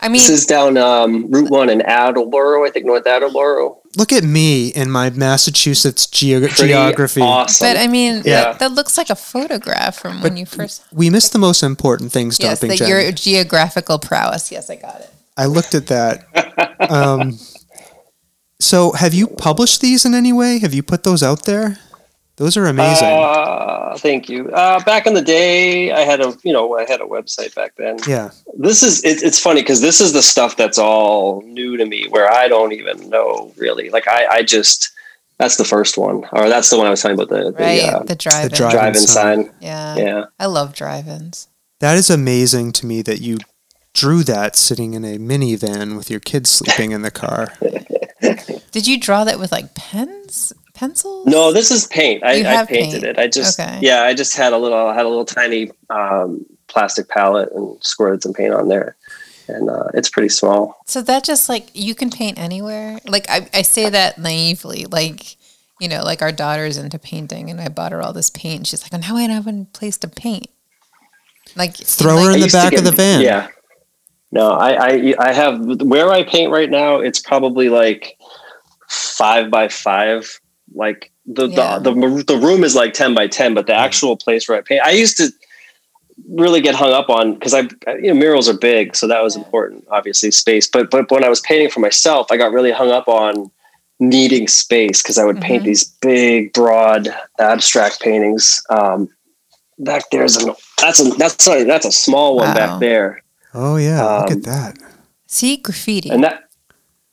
I mean, this is down um, Route One in Attleboro, I think North Attleboro. Look at me in my Massachusetts ge- geography. Awesome. But I mean, yeah. that, that, looks like a photograph from but when you first. We missed the most important thing. Stopping yes, your geographical prowess. Yes, I got it. I looked at that. um, [LAUGHS] so, have you published these in any way? Have you put those out there? Those are amazing. Uh, thank you. Uh, back in the day, I had a you know I had a website back then. Yeah. This is it, it's funny because this is the stuff that's all new to me, where I don't even know really. Like I I just that's the first one, or that's the one I was talking about the right the, uh, the drive-in, the drive-in sign. sign. Yeah, yeah. I love drive-ins. That is amazing to me that you drew that sitting in a minivan with your kids sleeping in the car. [LAUGHS] Did you draw that with like pens? pencils? No, this is paint. I, I painted paint. it. I just okay. yeah, I just had a little had a little tiny um, plastic palette and squirted some paint on there. And uh, it's pretty small. So that just like you can paint anywhere. Like I, I say that naively, like you know, like our daughter's into painting, and I bought her all this paint. And She's like, "Oh, now I don't have a place to paint." Like throw her in the back get, of the van. Yeah. No, I, I I have where I paint right now. It's probably like five by five like the, yeah. the, the the room is like 10 by 10 but the actual place where i paint i used to really get hung up on because i you know murals are big so that was yeah. important obviously space but but when i was painting for myself i got really hung up on needing space because i would mm-hmm. paint these big broad abstract paintings um back there's a that's a that's a that's a small one wow. back there oh yeah um, look at um, that see graffiti and that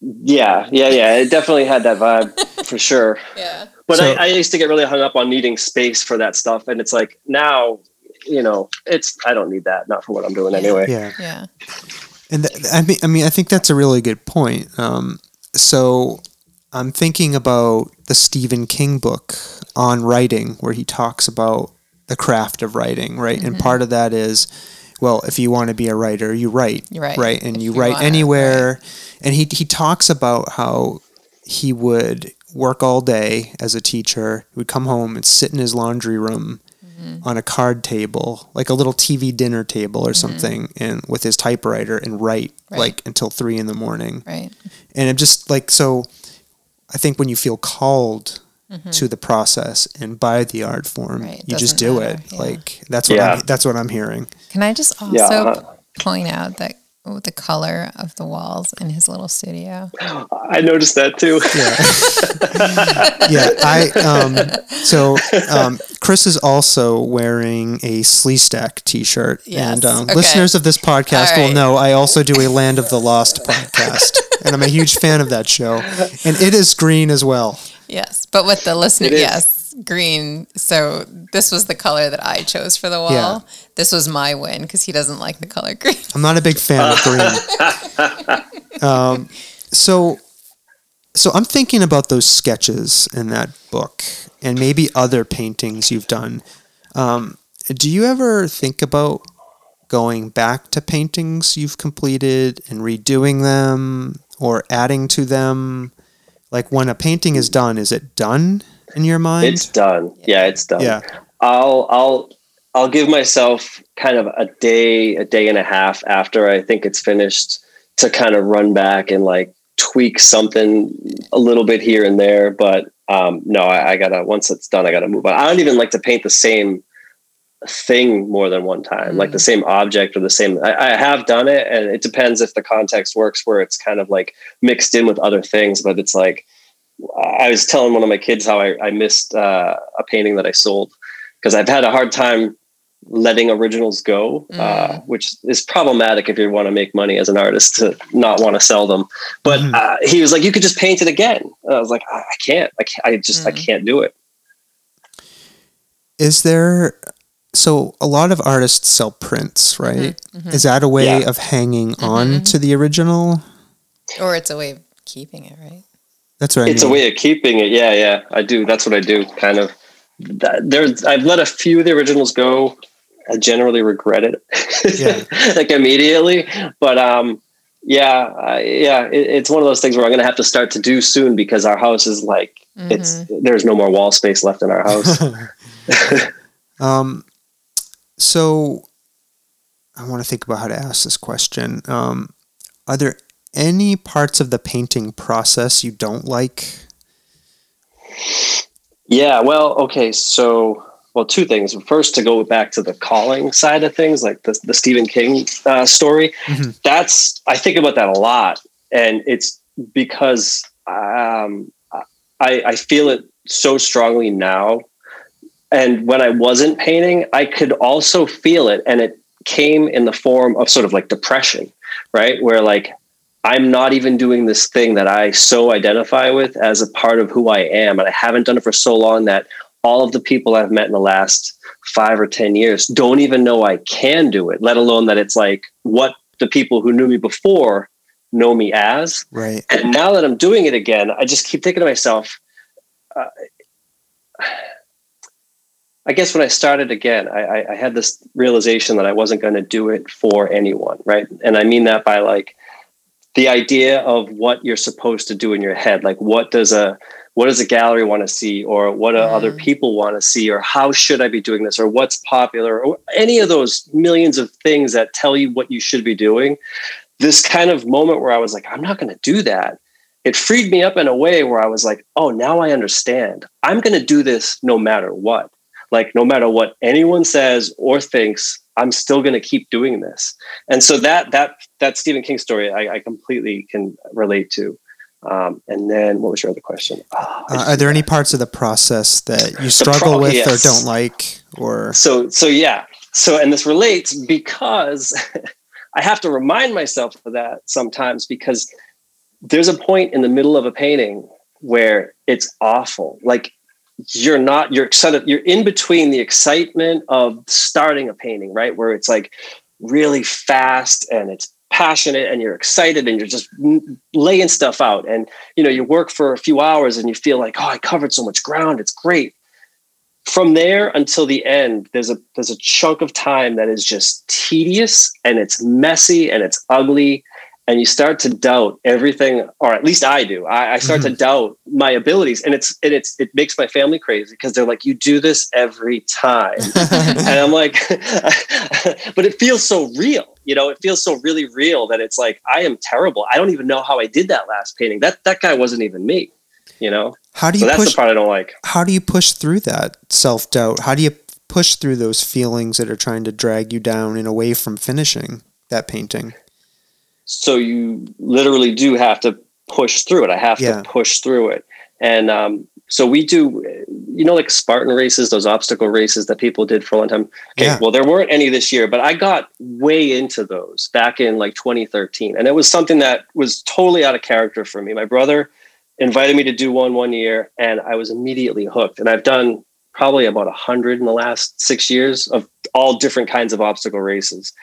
yeah, yeah, yeah. It definitely had that vibe [LAUGHS] for sure. Yeah. But so, I, I, used to get really hung up on needing space for that stuff, and it's like now, you know, it's I don't need that, not for what I'm doing yeah. anyway. Yeah. Yeah. And th- I mean, I mean, I think that's a really good point. Um, so I'm thinking about the Stephen King book on writing, where he talks about the craft of writing, right? And part of that is, well, if you want to be a writer, you write, You write. right? And you, you write wanna, anywhere. And he he talks about how he would work all day as a teacher. He would come home and sit in his laundry room Mm-hmm. on a card table, like a little TV dinner table or something, and with his typewriter and write Right. like until three in the morning. Right. And I'm just like so. I think when you feel called to the process and by the art form, Mm-hmm. Right, you just do matter, it. yeah. Like that's what Yeah. I'm, that's what I'm hearing. Can I just also Yeah, uh, point out that oh, the color of the walls in his little studio? I noticed that too. yeah, [LAUGHS] [LAUGHS] I um so um Chris is also wearing a Sleestak t-shirt Yes, and um, okay. listeners of this podcast All will know I also do a Land of the Lost podcast and I'm a huge fan of that show and it is green as well. Yes, but with the listener, yes, green. So this was the color that I chose for the wall. Yeah. This was my win because he doesn't like the color green. I'm not a big fan of green. [LAUGHS] Um, so so I'm thinking about those sketches in that book and maybe other paintings you've done. Um, do you ever think about going back to paintings you've completed and redoing them or adding to them? Like when a painting is done, is it done in your mind? It's done. Yeah, it's done. yeah. I'll I'll I'll give myself kind of a day, a day and a half after I think it's finished to kind of run back and like tweak something a little bit here and there. But um, no, I, I gotta once it's done, I gotta move on. I don't even like to paint the same thing more than one time, like the same object or the same. I, I have done it, and it depends if the context works, where it's kind of like mixed in with other things. But it's like I was telling one of my kids how I, I missed uh, a painting that I sold because I've had a hard time letting originals go, uh, which is problematic if you want to make money as an artist to not want to sell them. But Mhm. uh, he was like, "You could just paint it again." And I was like, "I, I can't. I can't. I just I Mm. can't do it." Is there so a lot of artists sell prints, right? Is that a way Yeah. of hanging on to the original? or it's a way of keeping it, right? That's right. It's a way of keeping it. Yeah, yeah, I do. That's what I do. Kind of. That- There, I've let a few of the originals go. I generally regret it, [LAUGHS] like immediately. But um, yeah, uh, yeah, it, it's one of those things where I'm going to have to start to do soon because our house is like it's there's no more wall space left in our house. [LAUGHS] Um, so I want to think about how to ask this question. Um, are there any parts of the painting process you don't like? Yeah, well, okay, so well, two things. First, to go back to the calling side of things, like the the Stephen King uh, story. Mhm. That's I think about that a lot, and it's because um, I I feel it so strongly now, and when I wasn't painting, I could also feel it, and it came in the form of sort of like depression, right? Where like I'm not even doing this thing that I so identify with as a part of who I am. And I haven't done it for so long that all of the people I've met in the last five or 10 years don't even know I can do it, let alone that it's like what the people who knew me before know me as. Right. And now that I'm doing it again, I just keep thinking to myself, uh, I guess when I started again, I, I, I had this realization that I wasn't going to do it for anyone, right? And I mean that by like the idea of what you're supposed to do in your head, like what does a what does a gallery want to see, or what do other mm. people want to see, or how should I be doing this, or what's popular, or any of those millions of things that tell you what you should be doing. This kind of moment where I was like, I'm not going to do that it freed me up in a way where I was like, oh, now I understand. I'm going to do this no matter what. Like, no matter what anyone says or thinks, I'm still going to keep doing this. And so that that that Stephen King story, I, I completely can relate to. Um, and then, what was your other question? Oh, Uh, are there any parts of the process that you struggle pro- with yes. or don't like? Or So so yeah. So and this relates because [LAUGHS] I have to remind myself of that sometimes because there's a point in the middle of a painting where it's awful. Like you're not you're excited you're in between the excitement of starting a painting, right? Where it's like really fast and it's passionate and you're excited and you're just laying stuff out. And you know you work for a few hours and you feel like oh i covered so much ground. It's great. From there until the end there's a there's a chunk of time that is just tedious and it's messy and it's ugly and you start to doubt everything or at least i do. I, I start mm-hmm. to doubt my abilities and it's and it's it makes my family crazy because they're like you do this every time. [LAUGHS] And i'm like [LAUGHS] but it feels so real you know? It feels so really real that it's like i am terrible. I don't even know how i did that last painting. That that guy wasn't even me you know? How do you so that's push, the part i don't like. how do you push through that self-doubt? How do you push through those feelings that are trying to drag you down and away from finishing that painting so you literally do have to push through it. I have yeah. to push through it. And um, so we do, you know, like Spartan races, those obstacle races that people did for a long time. Okay, yeah. well, there weren't any this year, but I got way into those back in like 2013. And it was something that was totally out of character for me. My brother invited me to do one one year, and I was immediately hooked. And I've done probably about a hundred in the last six years of all different kinds of obstacle races.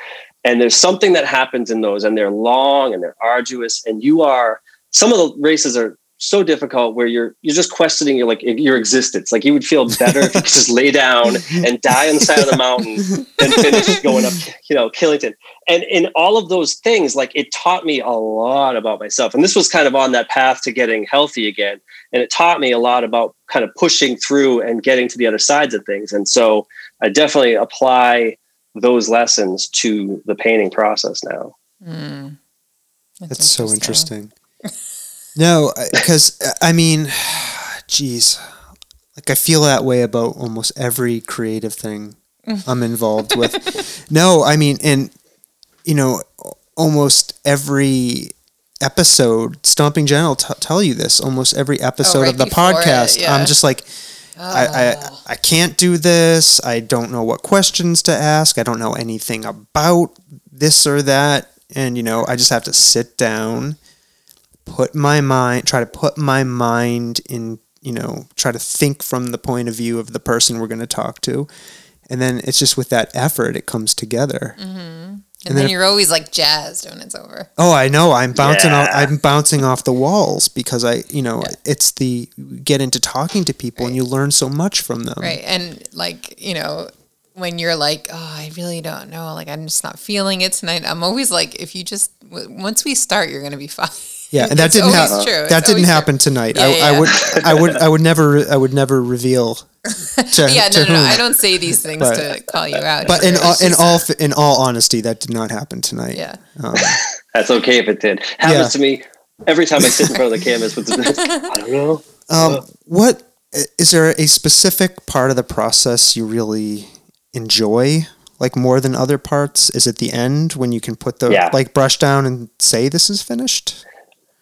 And there's something that happens in those, and they're long and they're arduous. And you are some of the races are so difficult where you're you're just questioning your like your existence. Like you would feel better if you could just lay down and die on the side of the mountain than finish going up, you know, Killington. And in all of those things, like it taught me a lot about myself. And this was kind of on that path to getting healthy again. And it taught me a lot about kind of pushing through and getting to the other sides of things. And so I definitely apply those lessons to the painting process now. Mm. That's, That's so interesting. no, because I mean, [SIGHS] geez, like I feel that way about almost every creative thing [LAUGHS] I'm involved with. no, I mean, and you know, almost every episode, Stomping Jen will t- tell you this. Almost every episode oh, right of the podcast, it, yeah. I'm just like, I, I, oh. I can't do this. I don't know what questions to ask. I don't know anything about this or that. And, you know, I just have to sit down, put my mind, try to put my mind in, you know, try to think from the point of view of the person we're going to talk to. And then it's just with that effort, it comes together. Mm-hmm. And, and then, then you're always like jazzed when it's over. Oh, I know. I'm bouncing yeah. off I'm bouncing off the walls because I, you know, yeah. it's the get into talking to people right. and you learn so much from them. Right. And like, you know, when you're like, "Oh, I really don't know. Like I'm just not feeling it tonight." I'm always like, if you just once we start, you're going to be fine. Yeah, and [LAUGHS] that didn't happen. That didn't happen true. tonight. Yeah, I, yeah. I, would, I would, I would never, I would never reveal. [LAUGHS] To, yeah, no, no, no, I don't say these things but, to call you out. But in all, in all, in all honesty, that did not happen tonight. Yeah, um, [LAUGHS] that's okay if it did. Happens yeah. to me every time I sit in front of the [LAUGHS] canvas with the. I don't know. Um, uh, what is there a specific part of the process you really enjoy? Like more than other parts? Is it the end when you can put the yeah. like brush down and say this is finished?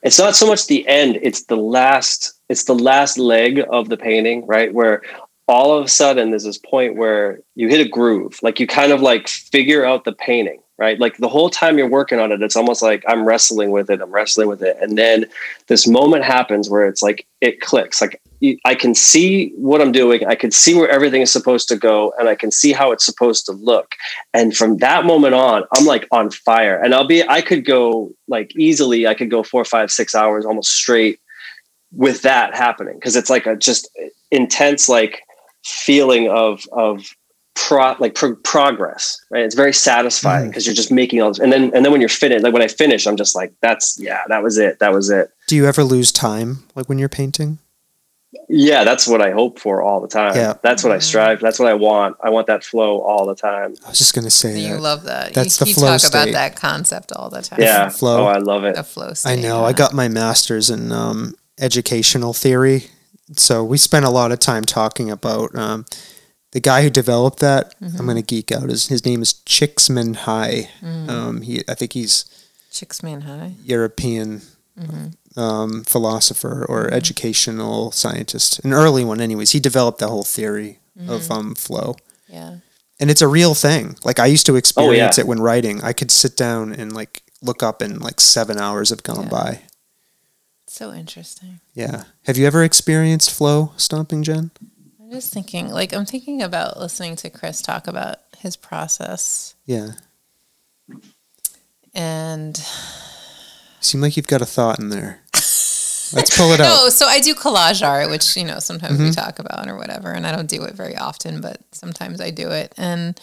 it's not so much the end it's the last it's the last leg of the painting right where all of a sudden there's this point where you hit a groove like you kind of like figure out the painting right like the whole time you're working on it it's almost like i'm wrestling with it i'm wrestling with it and then this moment happens where it's like it clicks like I can see what I'm doing. I can see where everything is supposed to go, and I can see how it's supposed to look. And from that moment on, I'm like on fire. And I'll be, I could go like easily, I could go four, five, six hours almost straight with that happening because it's like a just uh, intense like feeling of of pro like pro- progress right it's very satisfying because mm. you're just making all this and then and then when you're finished like when i finish i'm just like that's yeah that was it that was it do you ever lose time like when you're painting yeah, that's what I hope for all the time. Yeah. That's what I strive. That's what I want. I want that flow all the time. I was just gonna say you that. love that. That's you, the you flow talk state. about that concept all the time. Yeah, flow. Oh, I love it. The flow state. I know. Yeah. I got my master's in um, educational theory, so we spent a lot of time talking about um, the guy who developed that. Mm-hmm. I'm gonna geek out. His his name is Csikszentmihalyi. Mm-hmm. Um, he I think he's Csikszentmihalyi European. Mm-hmm um, philosopher or mm-hmm. educational scientist, an early one, anyways. He developed the whole theory mm-hmm. of um, flow. Yeah. And it's a real thing. Like I used to experience oh, yeah. it when writing. I could sit down and like look up and like seven hours have gone yeah. by. So interesting. Yeah. Have you ever experienced flow stomping, Jen? I'm just thinking, like, I'm thinking about listening to Chris talk about his process. Yeah. and Seem like you've got a thought in there. [LAUGHS] Let's pull it out. no, so I do collage art, which you know sometimes we mm-hmm. talk about or whatever, and I don't do it very often, but sometimes I do it, and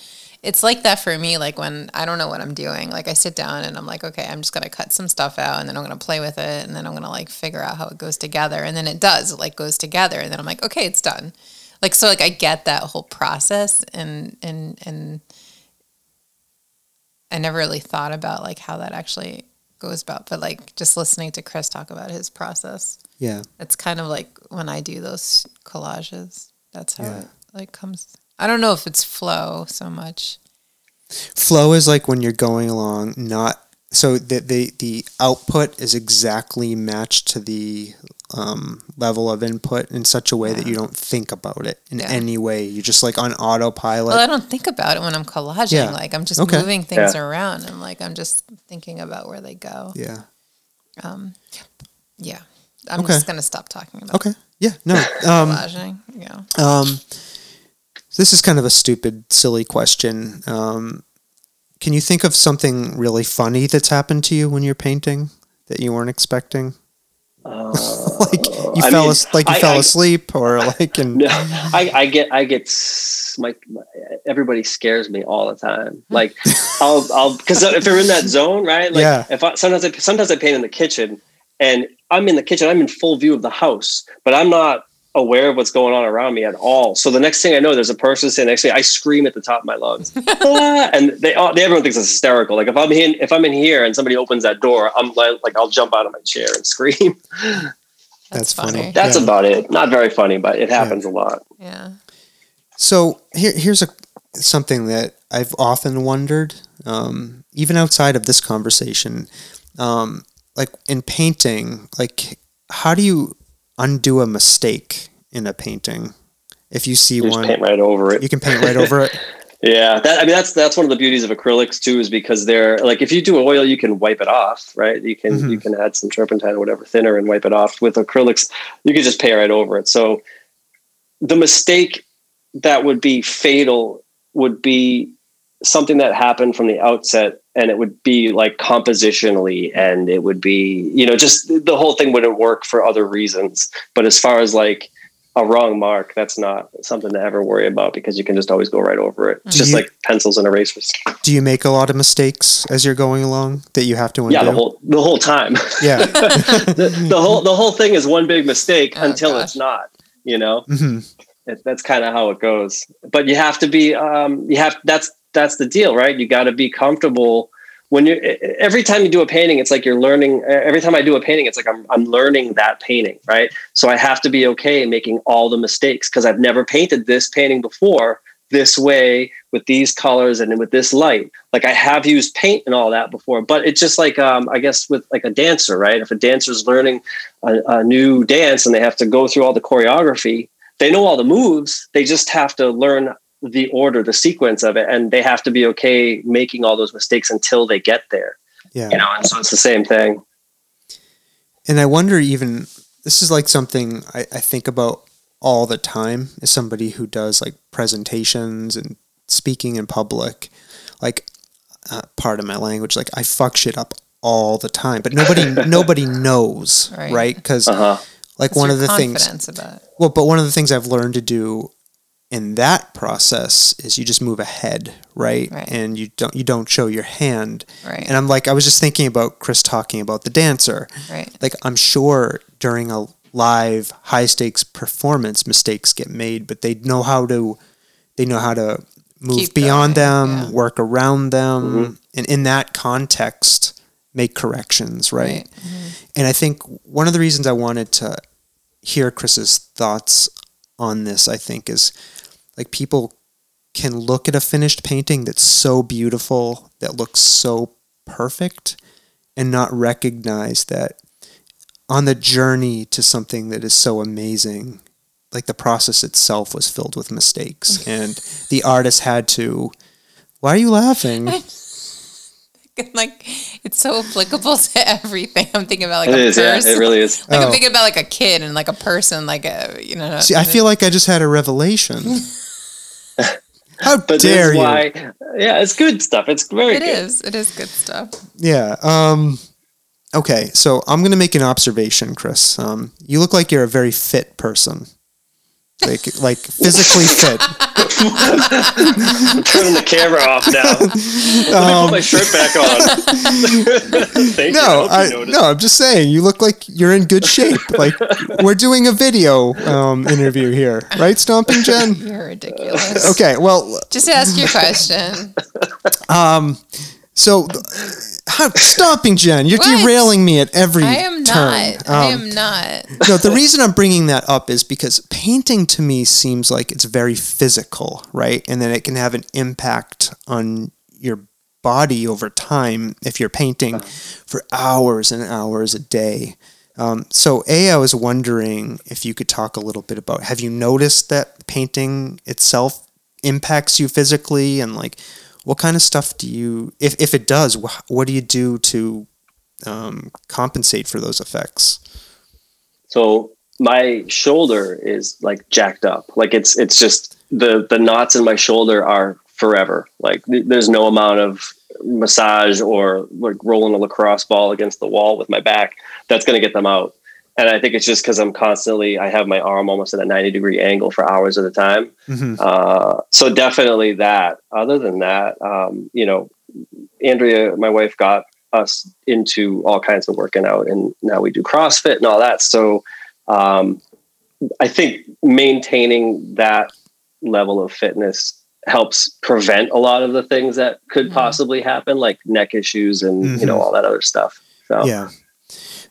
it's like that for me. Like when I don't know what I'm doing, like I sit down and I'm like, okay, I'm just gonna cut some stuff out, and then I'm gonna play with it, and then I'm gonna like figure out how it goes together, and then it does, it like goes together, and then I'm like, okay, it's done. Like so, like I get that whole process, and and and I never really thought about like how that actually goes about, but like just listening to Chris talk about his process Yeah. it's kind of like when I do those collages. That's how Yeah. it like comes. I don't know if it's flow so much. Flow is like when you're going along, not so the the, the output is exactly matched to the um, level of input in such a way that you don't think about it in Yeah. any way. You're just like on autopilot. Well, I don't think about it when I'm collaging. Yeah. Like I'm just Okay. moving things Yeah. around and like I'm just thinking about where they go. yeah. Um, Yeah. I'm Okay. just gonna stop talking about Okay. Yeah. No. [LAUGHS] Um, collaging. Yeah. Um, this is kind of a stupid, silly question. Um, can you think of something really funny that's happened to you when you're painting that you weren't expecting? Uh, [LAUGHS] like you I fell, mean, as- like you I- fell I- asleep, or [LAUGHS] like in No, I, I get I get my, my everybody scares me all the time. [LAUGHS] Like I'll I'll because if they're in that zone, right? Like Yeah. if I sometimes I sometimes I paint in the kitchen and I'm in the kitchen, I'm in full view of the house, but I'm not aware of what's going on around me at all. So the next thing I know, there's a person sitting next to me. I scream at the top of my lungs, [LAUGHS] "Ah!" and they, all, they everyone thinks it's hysterical. Like if I'm in if I'm in here and somebody opens that door, I'm like, like I'll jump out of my chair and scream. [LAUGHS] That's funny. funny. That's Yeah. about it. Not very funny, but it happens a lot. Yeah. So here, here's a something that I've often wondered, um, even outside of this conversation, um, like in painting, like how do you undo a mistake in a painting? If you see You just one, paint right over it. you can paint right over it. [LAUGHS] Yeah, that I mean that's that's one of the beauties of acrylics too, is because they're like if you do oil, you can wipe it off, right? You can Mhm. you can add some turpentine or whatever thinner and wipe it off. With acrylics, you can just paint right over it. So the mistake that would be fatal would be something that happened from the outset and it would be like compositionally and it would be you know just the whole thing wouldn't work for other reasons. But as far as like a wrong mark that's not something to ever worry about because you can just always go right over it. It's Do just you- like pencils and erasers. Do you make a lot of mistakes as you're going along that you have to undo? yeah the whole the whole time. Yeah. [LAUGHS] the, the whole the whole thing is one big mistake Oh, until gosh. it's not you know? Hmm it, that's kind of how it goes. But you have to be um you have that's that's the deal right? You got to be comfortable when you every time you do a painting it's like you're learning every time i do a painting it's like i'm, I'm learning that painting right? So i have to be okay making all the mistakes because i've never painted this painting before this way with these colors and with this light. Like i have used paint and all that before but it's just like um, i guess with like a dancer right? If a dancer's learning a, a new dance and they have to go through all the choreography they know all the moves they just have to learn the order the sequence of it and they have to be okay making all those mistakes until they get there Yeah. you know and so it's the same thing And I wonder even this is like something I, I think about all the time as somebody who does like presentations and speaking in public. Like uh, part of my language, like I fuck shit up all the time, but nobody [LAUGHS] nobody knows, Right. right? Because uh-huh like It's one of the things, about well, but one of the things I've learned to do in that process is you just move ahead, right? Right. And you don't you don't show your hand. Right. And I'm like I was just thinking about Chris talking about the dancer right. like I'm sure during a live high stakes performance mistakes get made, but they know how to they know how to move Keep beyond going, them, yeah. work around them, Mm-hmm. and in that context make corrections, right? Right. And I think one of the reasons I wanted to hear Chris's thoughts on this, I think, is like people can look at a finished painting that's so beautiful, that looks so perfect, and not recognize that on the journey to something that is so amazing, like the process itself was filled with mistakes, [LAUGHS] and the artist had to. Why are you laughing? [LAUGHS] like it's so applicable to everything. I'm thinking about like it a is yeah person. it really [LAUGHS] is Like Oh. I'm thinking about like a kid and like a person, like a you know. See, I feel like I just had a revelation. [LAUGHS] How But dare this you? is why, yeah, it's good stuff. It's very It good. is. It is good stuff. Yeah. Um, okay, so I'm gonna make an observation, Chris. Um, you look like you're a very fit person, like like physically [LAUGHS] fit. I'm turning the camera off now. Let me put my shirt back on. [LAUGHS] Thank. Um, No, hope I, you noticed. no, I'm just saying you look like you're in good shape. Like we're doing a video um, interview here, right, Stomping Jen? You're ridiculous. Okay, well, Just ask your question. So how, Stomping Jen, you're What? derailing me at every I am turn. not. I Um, am not. no, the reason I'm bringing that up is because painting to me seems like it's very physical, right? And then it can have an impact on your body over time if you're painting for hours and hours a day. Um, so, A, I was wondering if you could talk a little bit about have you noticed that painting itself impacts you physically and like what kind of stuff do you, if, if it does, wh- what do you do to um, compensate for those effects? So my shoulder is like jacked up. Like it's it's just the the knots in my shoulder are forever. Like th- there's no amount of massage or like rolling a lacrosse ball against the wall with my back that's going to get them out. And I think it's just because I'm constantly I have my arm almost at a 90 degree angle for hours at a time. Mhm. Uh, so definitely that. Other than that, um, you know, Andrea, my wife, got us into all kinds of working out, and now we do CrossFit and all that. So um, I think maintaining that level of fitness helps prevent a lot of the things that could Mhm. possibly happen, like neck issues and you Mhm. know all that other stuff. So Yeah.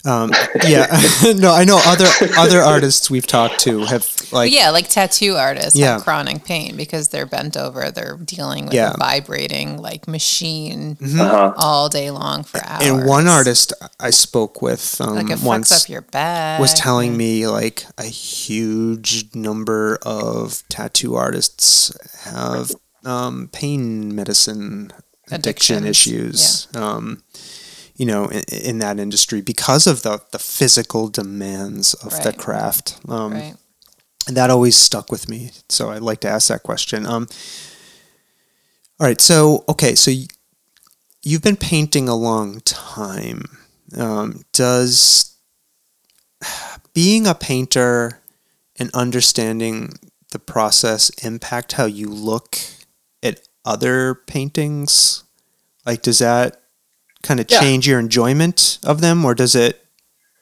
Um, [LAUGHS] yeah. [LAUGHS] no, I know other other artists we've talked to have like yeah, like tattoo artists Yeah. have chronic pain because they're bent over. They're dealing with Yeah. a vibrating like machine uh-huh. all day long for hours. and one artist I spoke with um, like it fucks once up your back. was telling me like a huge number of tattoo artists have um, pain medicine addiction Addictions, issues. Um, you know, in, in that industry because of the the physical demands of the craft. Um, right. And that always stuck with me. So I'd like to ask that question. Um, all right. So, okay. So y- you've been painting a long time. Um, does being a painter and understanding the process impact how you look at other paintings? Like, does that kind of Yeah. change your enjoyment of them, or does it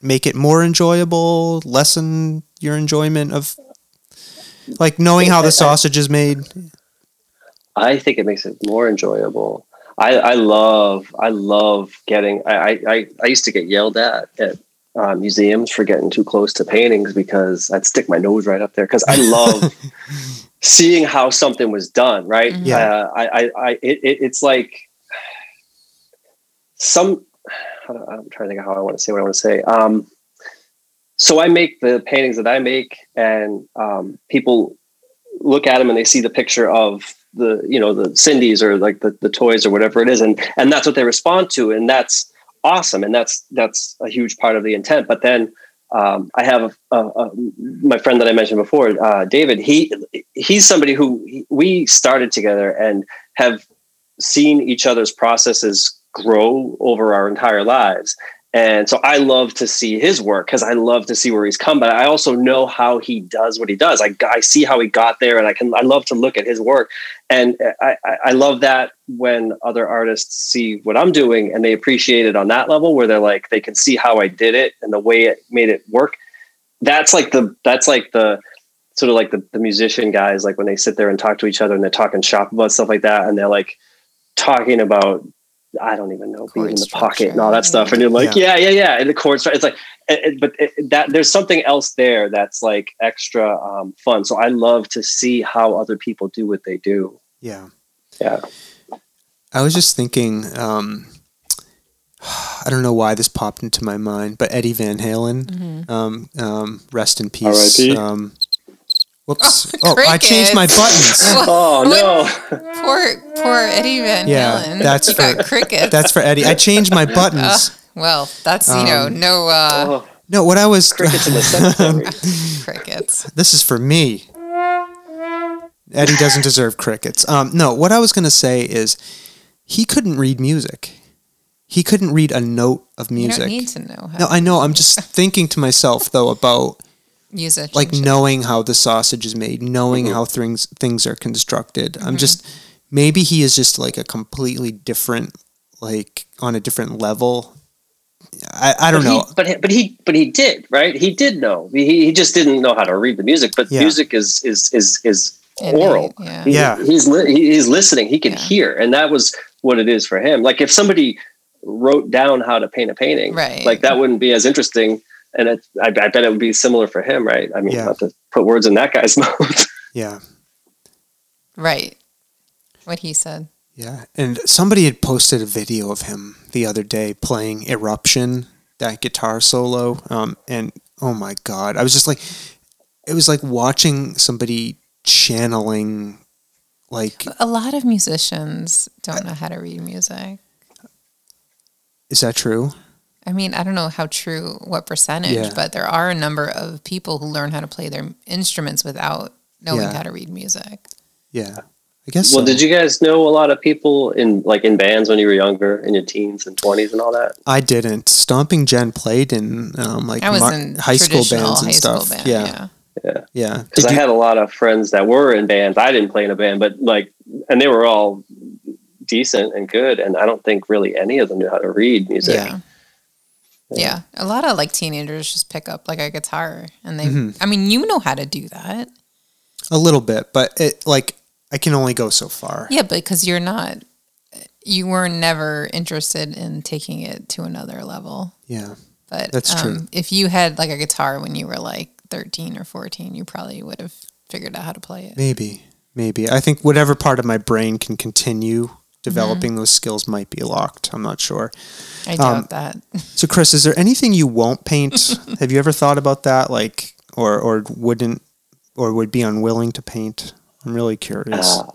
make it more enjoyable, lessen your enjoyment of like knowing how the sausage is made? I think it makes it more enjoyable. I, I love I love getting I, I, I used to get yelled at at uh, museums for getting too close to paintings because I'd stick my nose right up there because I love [LAUGHS] seeing how something was done right. Yeah. uh, I, I, I it, it's like some I'm trying to think of how I want to say what I want to say. Um so I make the paintings that I make and um, people look at them and they see the picture of the you know the Cindy's or like the, the toys or whatever it is and and that's what they respond to and that's awesome and that's that's a huge part of the intent. But then um, I have a, a, a, my friend that I mentioned before uh, David he he's somebody who he- we started together and have seen each other's processes grow over our entire lives and so I love to see his work because I love to see where he's come. But I also know how he does what he does. I, I see how he got there, and I can I love to look at his work, and I, I- love that when other artists see what I'm doing and they appreciate it on that level, where they're like they can see how I did it and the way it made it work. That's like the that's like the sort of like the, the musician guys, like when they sit there and talk to each other and they're talking shop about stuff like that, and they're like talking about I don't even know, being in the pocket and all that stuff. And you're like, yeah, yeah, yeah. And the chord stru- it's like, it, it- but it, that there's something else there that's like extra um, fun. So I love to see how other people do what they do. Yeah. Yeah. I was just thinking, um, [SIGHS] I don't know why this popped into my mind, but Eddie Van Halen, um, um, rest in peace. R.I.P.. Whoops. Oh, I changed my buttons. [LAUGHS] Oh no. Poor, poor Eddie Van Yeah, Halen. that's he for- got crickets. That's for Eddie. I changed my [LAUGHS] buttons. well, that's you know Um, no uh, Oh, No, what I was crickets in the [LAUGHS] cemetery. crickets. this is for me. Eddie doesn't deserve crickets. Um, no, what I was going to say is he couldn't read music. He couldn't read a note of You music. don't need to know how no, I know. I'm just thinking to myself though about music. like knowing how the sausage is made, knowing Mhm. how things things are constructed. Mm-hmm. I'm just maybe he is just like a completely different like on a different level. I, I don't but know. He, but he, but he but he did right. He did know. He, he just didn't know how to read the music. But Yeah. music is is is is Innate, oral. yeah. He- Yeah. he's li- he's listening. He can Yeah. hear, and that was what it is for him. Like if somebody wrote down how to paint a painting, Right. Like that wouldn't be as interesting. And it, I, I bet it would be similar for him, right? I mean, Yeah. not to put words in that guy's [LAUGHS] mouth. Yeah. right. What he said. Yeah. And somebody had posted a video of him the other day playing Eruption, that guitar solo. Um, and oh my God, I was just like, it was like watching somebody channeling, like, A lot of musicians don't know how to read music. is that true? I mean, I don't know how true, what percentage, Yeah. but there are a number of people who learn how to play their instruments without knowing Yeah. how to read music. Yeah. I guess well, so. did you guys know a lot of people in like in bands when you were younger, in your teens and twenties and all that? I didn't. Stomping Jen played in um, like I was mar- in high school bands and high stuff. school band. yeah. Yeah. Yeah. Because Did I you- had a lot of friends that were in bands. I didn't play in a band, but like, and they were all decent and good. And I don't think really any of them knew how to read music. Yeah. Yeah. A lot of like teenagers just pick up like a guitar and they, Mhm. I mean, you know how to do that. a little bit, but it like I can only go so far. Yeah, because you're not, you were never interested in taking it to another level. Yeah. But That's true. um, if you had like a guitar when you were like 13 or 14, you probably would have figured out how to play it. Maybe. Maybe. I think whatever part of my brain can continue Mm-hmm. developing those skills might be locked. I'm not sure. I doubt Um, that. [LAUGHS] So Chris, is there anything you won't paint? [LAUGHS] Have you ever thought about that? Like or or wouldn't or would be unwilling to paint? I'm really curious. Uh,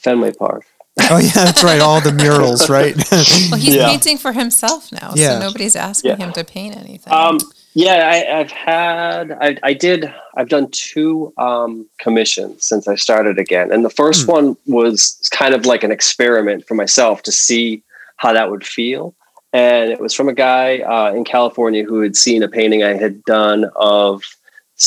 Fenway Park. oh yeah, that's right. All the murals, right? [LAUGHS] Well, he's Yeah. painting for himself now, Yeah. so nobody's asking Yeah. him to paint anything. Um, yeah, I, I've had, I, I did, I've done two um, commissions since I started again. And the first Hmm. one was kind of like an experiment for myself to see how that would feel. And it was from a guy uh, in California who had seen a painting I had done of,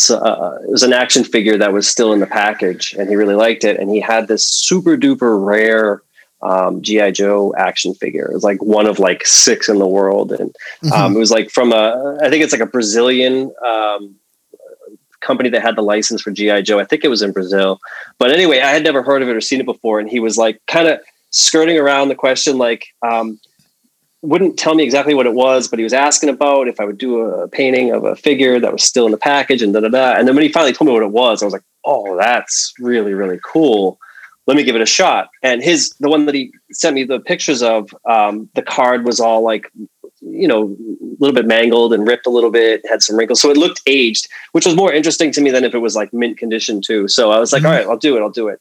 uh, it was an action figure that was still in the package and he really liked it. And he had this super duper rare um, GI Joe action figure. It was like one of like six in the world, and um, it was like from a I think it's like a Brazilian um, company that had the license for GI Joe. I think it was in Brazil, but anyway, I had never heard of it or seen it before, and he was like kind of skirting around the question, like. Um, wouldn't tell me exactly what it was, but he was asking about if I would do a painting of a figure that was still in the package and da da da. And then when he finally told me what it was, I was like, "Oh, that's really really cool." Let me give it a shot. And his the one that he sent me the pictures of, um, the card was all like, you know, a little bit mangled and ripped a little bit, had some wrinkles. So it looked aged, which was more interesting to me than if it was like mint condition too. So I was like, Mhm. all right, I'll do it, I'll do it.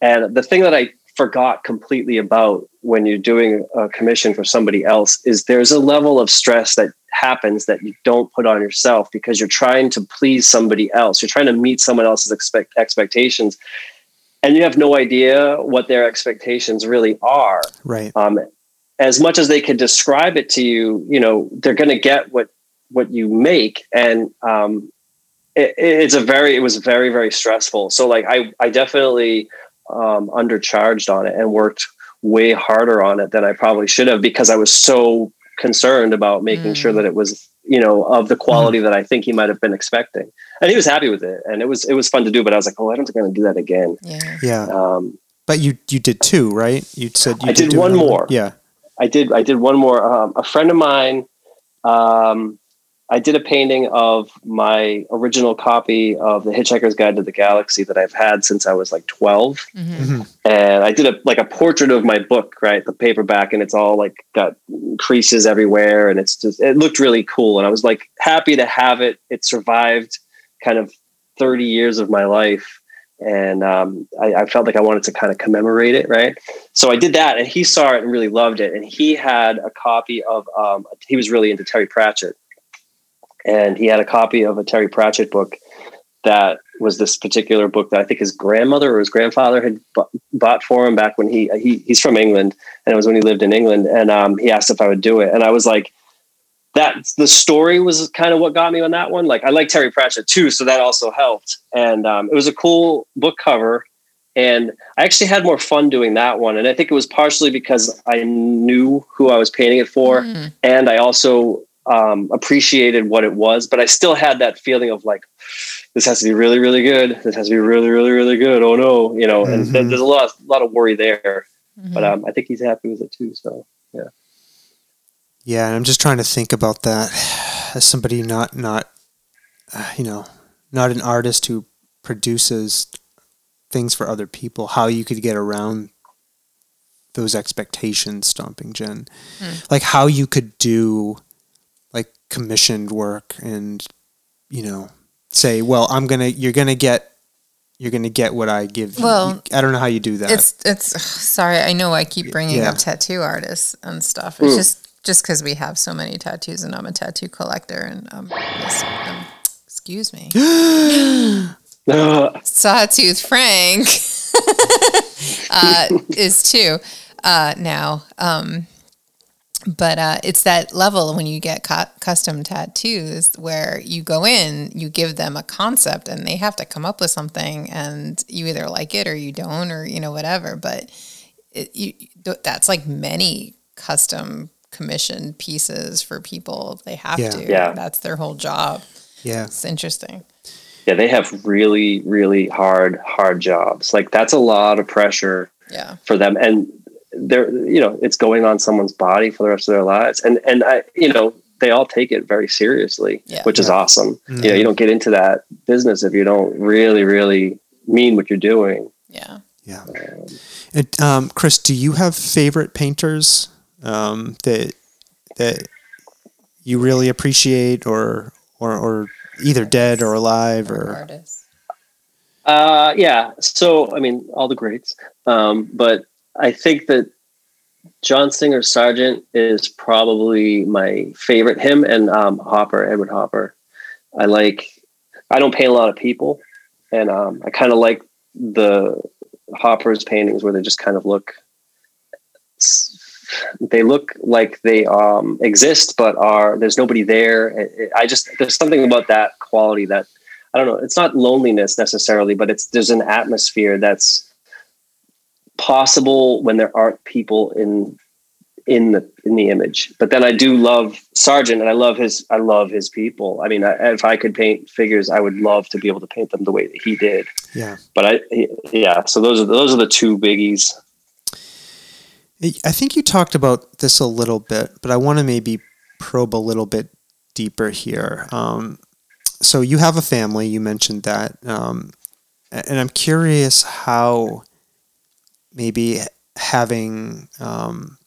And the thing that I forgot completely about when you're doing a commission for somebody else is there's a level of stress that happens that you don't put on yourself because you're trying to please somebody else. You're trying to meet someone else's expect expectations and you have no idea what their expectations really are. right. Um, as much as they can describe it to you, you know, they're going to get what what you make, and um, it, it's a very it was very very stressful. So like I I definitely um, undercharged on it and worked way harder on it than I probably should have because I was so concerned about making Mm. sure that it was you know of the quality that I think he might have been expecting, and he was happy with it, and it was it was fun to do. But I was like, oh, I don't think I'm going to do that again. yeah. Yeah. Um, But you you did two, right? You said you I did do one another more. Yeah. I did. I did one more. Um, a friend of mine. Um, I did a painting of my original copy of the Hitchhiker's Guide to the Galaxy that I've had since I was like twelve, hmm Mhm. and I did a like a portrait of my book, right, the paperback, and it's all like got creases everywhere, and it's just it looked really cool, and I was like happy to have it. It survived kind of thirty years of my life. And um, I, I felt like I wanted to kind of commemorate it, right? So I did that, and he saw it and really loved it. And he had a copy of. Um, he was really into Terry Pratchett, and he had a copy of a Terry Pratchett book that was this particular book that I think his grandmother or his grandfather had bu- bought for him back when he, he he's from England and it was when he lived in England. And um, he asked if I would do it. And I was like that the story was kind of what got me on that one. Like I like Terry Pratchett too so that also helped. And um, it was a cool book cover. And I actually had more fun doing that one. And I think it was partially because I knew who I was painting it for. Mm. and I also um, appreciated what it was, but I still had that feeling of like, this has to be really, really good. This has to be really, really, really good. Oh no, you know, and th- Mhm. there's a lot, a lot of worry there, Mhm. but um, I think he's happy with it too. So Yeah, and I'm just trying to think about that as somebody not not uh, you know not an artist who produces things for other people. How you could get around those expectations, stomping Jen, like how you could do like commissioned work and you know say, well, I'm gonna you're gonna get you're gonna get what I give. you. Well, I don't know how you do that. It's it's sorry. I know I keep bringing Yeah. up tattoo artists and stuff. It's Mm. just just because we have so many tattoos, and I'm a tattoo collector, and um, this, um excuse me, [GASPS] Sawtooth Frank [LAUGHS] uh, is too uh, now. Um, but uh, it's that level when you get cu- custom tattoos where you go in, you give them a concept, and they have to come up with something, and you either like it or you don't, or you know whatever. But it, you, that's like many custom commissioned pieces for people. They have Yeah. to. Yeah. That's their whole job. yeah. It's interesting. yeah, they have really, really hard, hard jobs. Like that's a lot of pressure Yeah. for them, and they're, you know, it's going on someone's body for the rest of their lives, and and I, you know, they all take it very seriously, Yeah. which is Yeah. awesome. Mhm. You know, you don't get into that business if you don't really, really mean what you're doing. Yeah. Yeah. And, um, Chris, do you have favorite painters um, that that you really appreciate, or or or either dead or alive, Or or artists. Uh, yeah. So, I mean, all the greats. Um, but I think that John Singer Sargent is probably my favorite. Him and um, Hopper, Edward Hopper. I like. I don't paint a lot of people, and um, I kind of like the Hopper's paintings where they just kind of look. They look like they um, exist, but are there's nobody there. I- just there's something about that quality that I don't know. It's not loneliness necessarily, but it's there's an atmosphere that's possible when there aren't people in in the in the image. But then I do love Sargent, and I love his I love his people. I mean, I, if I could paint figures, I would love to be able to paint them the way that he did. yeah. But I yeah, so those are those are the two biggies. I think you talked about this a little bit, but I want to maybe probe a little bit deeper here. Um, so you have a family. You mentioned that, um, and I'm curious how maybe having um,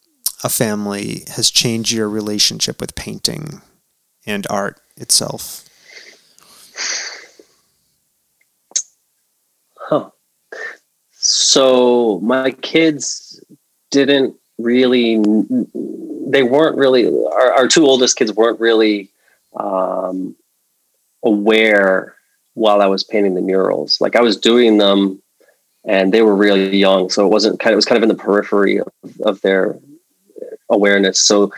a family has changed your relationship with painting and art itself. Huh. So my kids didn't really, they weren't really, our, our two oldest kids weren't really um, aware while I was painting the murals. Like I was doing them and they were really young. So it wasn't kind of, it was kind of in the periphery of, of their awareness. So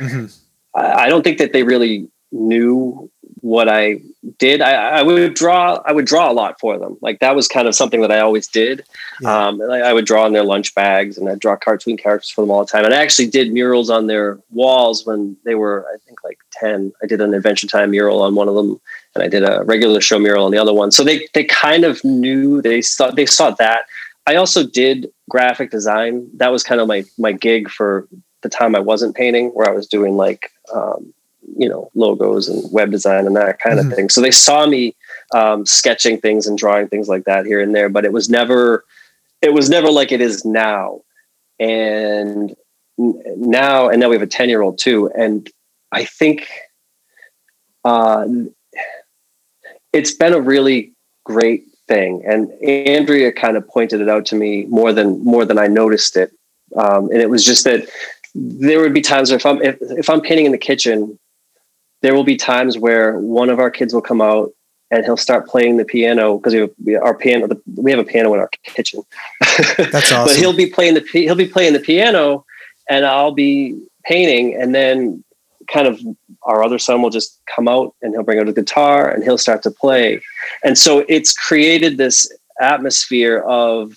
I, I don't think that they really knew what I did. I, I would draw. I would draw a lot for them. Like that was kind of something that I always did. Yeah. Um, I, I would draw on their lunch bags, and I'd draw cartoon characters for them all the time. And I actually did murals on their walls when they were, I think, like ten. I did an Adventure Time mural on one of them, and I did a regular show mural on the other one. So they they kind of knew. They saw they saw that. I also did graphic design. That was kind of my my gig for the time I wasn't painting, where I was doing like um, you know logos and web design and that kind Mhm. of thing. So they saw me um, sketching things and drawing things like that here and there, but it was never it was never like it is now. And now, and now we have a ten year old too, and I think uh, it's been a really great thing. And Andrea kind of pointed it out to me more than more than I noticed it. Um, and it was just that there would be times where if I'm if, if I'm painting in the kitchen, there will be times where one of our kids will come out and he'll start playing the piano because we have our piano. We have a piano in our kitchen. That's [LAUGHS] awesome. but he'll be playing the he'll be playing the piano, and I'll be painting, and then kind of our other son will just come out and he'll bring out a guitar and he'll start to play, and so it's created this atmosphere of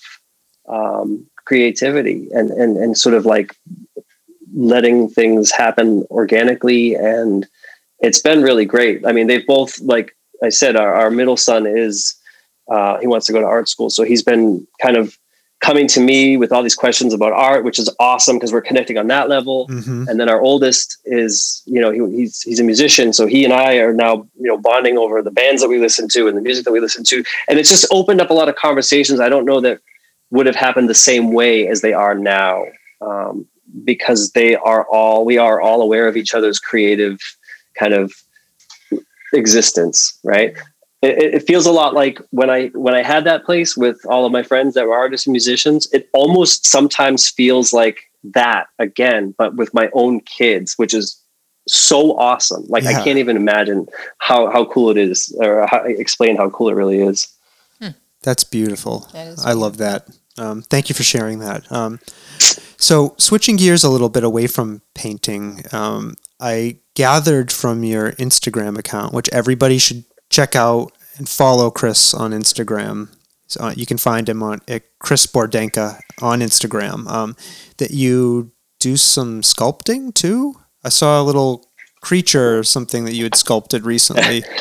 um, creativity and and and sort of like letting things happen organically and it's been really great. I mean, they've both, like I said, our, our middle son is, uh, he wants to go to art school. So he's been kind of coming to me with all these questions about art, which is awesome because we're connecting on that level. Mhm. And then our oldest is, you know, he, he's, he's a musician. So he and I are now, you know, bonding over the bands that we listen to and the music that we listen to. And it's just opened up a lot of conversations. I don't know that would have happened the same way as they are now. Um, because they are all, we are all aware of each other's creative kind of existence, right? It, it feels a lot like when I when I had that place with all of my friends that were artists and musicians. It almost sometimes feels like that again, but with my own kids, which is so awesome. Like Yeah. I can't even imagine how how cool it is, or how, explain how cool it really is. That's beautiful. That is I love that. Um, thank you for sharing that. Um, so, switching gears a little bit away from painting, um, I gathered from your Instagram account, which everybody should check out and follow Chris on Instagram. So, uh, you can find him on at Chris Bordenca on Instagram. Um, that you do some sculpting too. I saw a little creature or something that you had sculpted recently. [LAUGHS]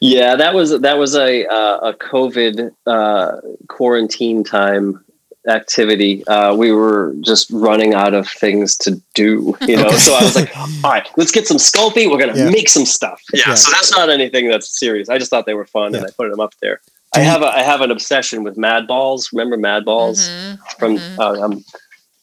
Yeah, that was that was a uh, a COVID uh, quarantine time activity. Uh, we were just running out of things to do, you know. So I was like, "All right, let's get some sculpting. We're gonna Yeah. make some stuff." Yeah, Yeah. So that's not anything that's serious. I just thought they were fun, and I put them up there. Do I have a I have an obsession with Madballs. Remember Madballs Mhm. from Mhm. uh, um,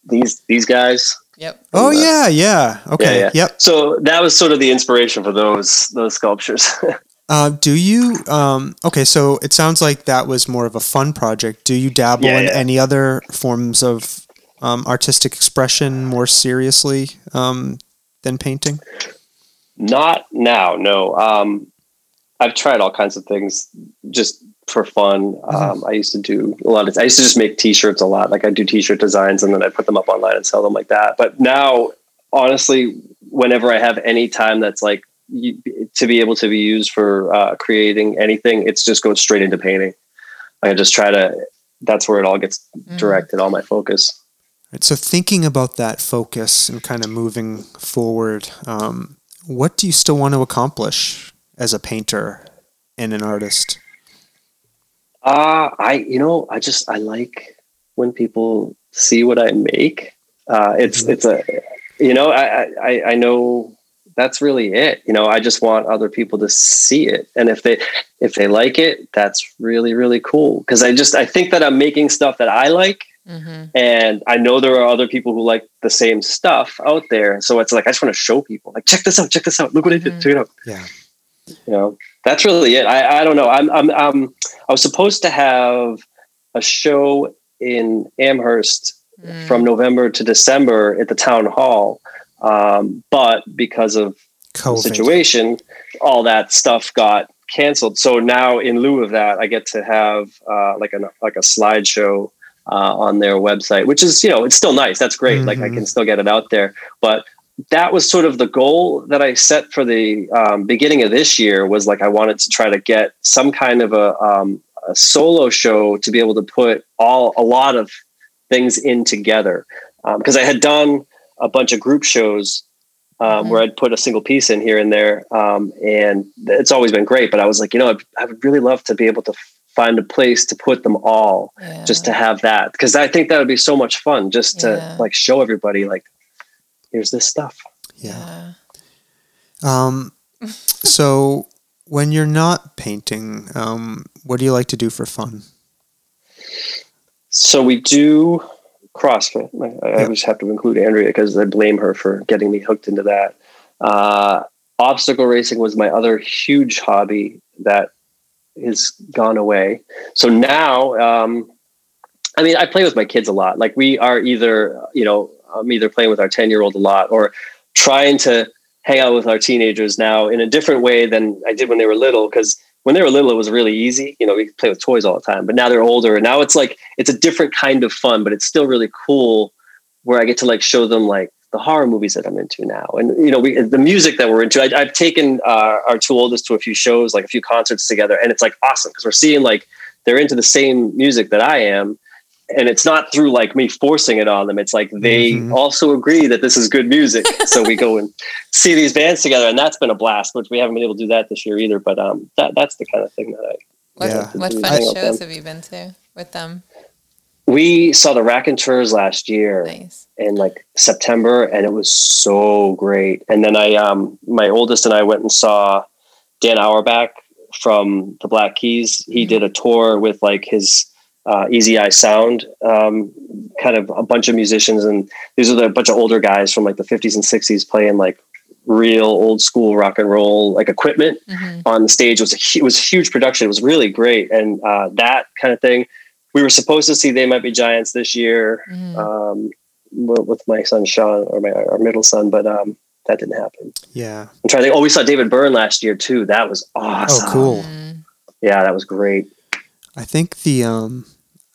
these these guys? Yep. oh Uh, yeah, yeah. Okay. yeah. Yep. So that was sort of the inspiration for those those sculptures. [LAUGHS] Uh, do you? Um, okay, so it sounds like that was more of a fun project. Do you dabble Yeah, in yeah. any other forms of um, artistic expression more seriously um, than painting? Not now, no. Um, I've tried all kinds of things just for fun. Um, I used to do a lot of. I used to just make T-shirts a lot. Like I do T-shirt designs and then I put them up online and sell them like that. But now, honestly, whenever I have any time that's like to be able to be used for uh, creating anything, it's just goes straight into painting. I just try to. That's where it all gets Mm. directed. All my focus. Right, so thinking about that focus and kind of moving forward, um, what do you still want to accomplish as a painter and an artist? Uh, I, you know, I just, I like when people see what I make. Uh, it's, Mhm. it's a, you know, I, I, I know that's really it. You know, I just want other people to see it. And if they, if they like it, that's really, really cool. Cause I just, I think that I'm making stuff that I like. Mhm. And I know there are other people who like the same stuff out there. So it's like, I just want to show people like, check this out, check this out. Look what I did. Mhm. Check it out Yeah. you know that's really it i i don't know i'm i'm um i was supposed to have a show in amherst Mm. from november to december at the town hall um, but because of the COVID. situation all that stuff got canceled. So now in lieu of that i get to have uh, like a like a slideshow uh, on their website which is you know it's still nice. That's great. Like i can still get it out there. But that was sort of the goal that I set for the um, beginning of this year was like I wanted to try to get some kind of a, um, a solo show to be able to put all a lot of things in together. Because I had done a bunch of group shows um, Mhm. where I'd put a single piece in here and there um, and it's always been great but I was like you know I'd, I would really love to be able to find a place to put them all Yeah. just to have that because I think that would be so much fun just to Yeah. like show everybody like here's this stuff. Yeah. yeah. Um, [LAUGHS] so when you're not painting, um, what do you like to do for fun? So we do CrossFit. I, I Yeah. just have to include Andrea because I blame her for getting me hooked into that. Uh, obstacle racing was my other huge hobby that has gone away. So now, um, I mean, I play with my kids a lot. Like we are either, you know, I'm either playing with our 10 year old a lot or trying to hang out with our teenagers now in a different way than I did when they were little. Cause when they were little, it was really easy. You know, we could play with toys all the time, but now they're older and now it's like, it's a different kind of fun, but it's still really cool where I get to like show them like the horror movies that I'm into now. And, you know, we, the music that we're into, I, have taken uh, our two oldest to a few shows, like a few concerts together. And it's like awesome because we're seeing like they're into the same music that I am and it's not through like me forcing it on them. It's like they mm-hmm. also agree that this is good music. so we go and [LAUGHS] see these bands together, and that's been a blast. Which we haven't been able to do that this year either. But um, that that's the kind of thing that I. What, yeah. what fun shows have you been to with them? We saw the Raconteurs last year nice. in like September, and it was so great. And then I, um, my oldest and I went and saw Dan Auerbach from the Black Keys. He mm-hmm. did a tour with like his uh, Easy Eye Sound, um, kind of a bunch of musicians, and these are the, a bunch of older guys from like the 50s and 60s playing like real old school rock and roll like equipment mm-hmm. on the stage. It was a, it was a huge production. It was really great, and uh, that kind of thing. We were supposed to see They Might Be Giants this year mm-hmm. um, with my son Sean or my our middle son, but um, that didn't happen. Yeah, I'm trying to think. Oh, we saw David Byrne last year too. That was awesome. Oh, cool. Yeah, that was great. I think the um,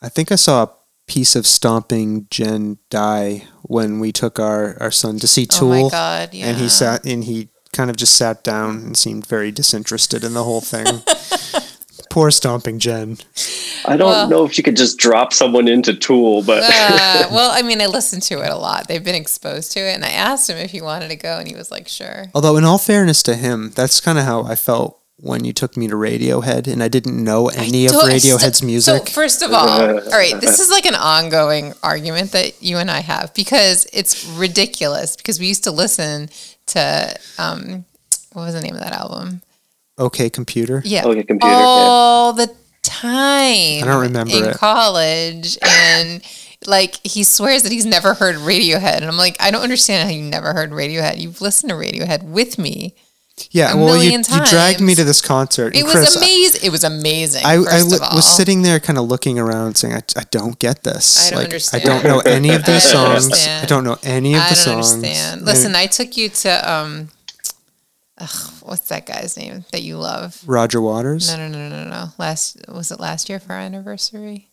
I think I saw a piece of stomping Jen die when we took our, our son to see Tool. Oh my god! Yeah. And he sat and he kind of just sat down and seemed very disinterested in the whole thing. [LAUGHS] Poor stomping Jen. I don't well, know if you could just drop someone into Tool, but uh, [LAUGHS] well, I mean, I listened to it a lot. They've been exposed to it, and I asked him if he wanted to go, and he was like, "Sure." Although, in all fairness to him, that's kind of how I felt when you took me to Radiohead and I didn't know any of Radiohead's music. So first of all, [LAUGHS] all right, this is like an ongoing argument that you and I have because it's ridiculous because we used to listen to um what was the name of that album? OK Computer. Yeah. OK Computer. All yeah. the time. I don't remember in it. college and like he swears that he's never heard Radiohead and I'm like I don't understand how you never heard Radiohead. You've listened to Radiohead with me yeah, well, you, you, dragged me to this concert. It was Chris, amazing. It was amazing. I, I li- was sitting there, kind of looking around, saying, "I, I don't get this. I don't like, understand. I don't know any of [LAUGHS] their songs. Understand. I don't know any of the songs." Understand. Listen, I took you to um, ugh, what's that guy's name that you love? Roger Waters. No, no, no, no, no. Last was it last year for our anniversary?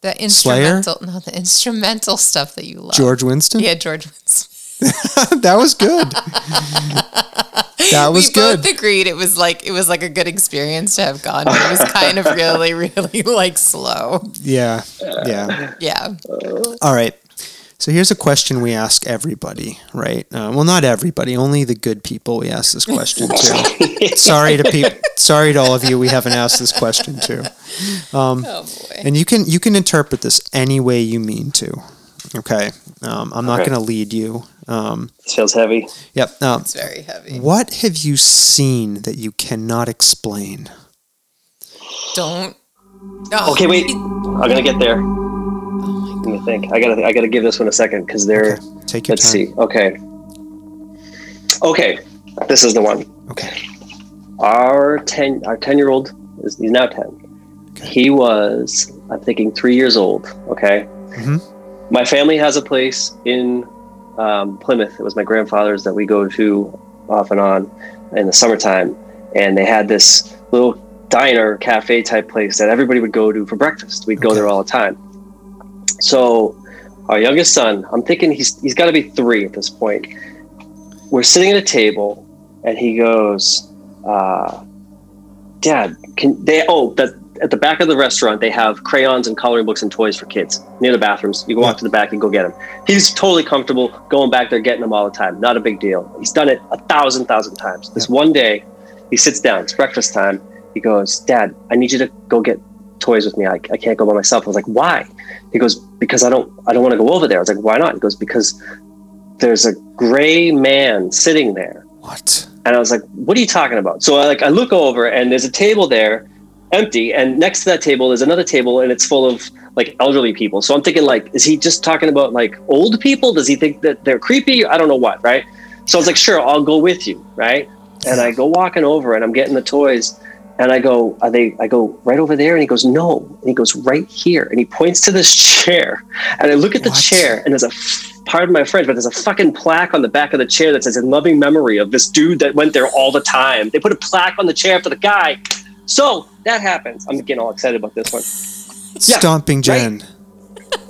The instrumental, Slayer? no, the instrumental stuff that you love. George Winston. Yeah, George Winston. [LAUGHS] that was good. [LAUGHS] that was we good. both agreed it was like it was like a good experience to have gone. It was kind of really, [LAUGHS] really like slow. Yeah, yeah, yeah. All right. So here's a question we ask everybody, right? Uh, well, not everybody, only the good people. We ask this question to. [LAUGHS] sorry to people. Sorry to all of you. We haven't asked this question to. Um, oh boy. And you can you can interpret this any way you mean to. Okay. Um, I'm not okay. going to lead you. Um, this feels heavy. Yep. Um, it's very heavy. What have you seen that you cannot explain? Don't. Oh. Okay, wait. I'm gonna get there. Oh Let me think. I gotta. I gotta give this one a second because they're. Okay. Take your let's time. see. Okay. Okay. This is the one. Okay. Our ten. Our ten year old is he's now ten. Okay. He was. I'm thinking three years old. Okay. Mm-hmm my family has a place in um, Plymouth. It was my grandfather's that we go to off and on in the summertime, and they had this little diner cafe type place that everybody would go to for breakfast. We'd okay. go there all the time. So our youngest son, I'm thinking he's he's got to be three at this point. We're sitting at a table, and he goes, uh, "Dad, can they? Oh, that at the back of the restaurant, they have crayons and coloring books and toys for kids near the bathrooms. You can walk to the back and go get them. He's totally comfortable going back there, getting them all the time. Not a big deal. He's done it a thousand, thousand times. This one day, he sits down. It's breakfast time. He goes, Dad, I need you to go get toys with me. I, I can't go by myself. I was like, Why? He goes, Because I don't, I don't want to go over there. I was like, Why not? He goes, Because there's a gray man sitting there. What? And I was like, "What are you talking about?" So I like I look over and there's a table there empty and next to that table is another table and it's full of like elderly people. So i'm thinking like is he just talking about like old people? Does he think that they're creepy? I don't know what right? So i was like sure i'll go with you right? And i go walking over and i'm getting the toys and i go are they i go right over there and he goes no. And he goes right here and he points to this [LAUGHS] chair and i look at the what? chair and there's a pardon my French, but there's a fucking plaque on the back of the chair that says in loving memory of this dude that went there all the time. They put a plaque on the chair for the guy So that happens. I'm getting all excited about this one. [LAUGHS] Yeah, Stomping Jen. Do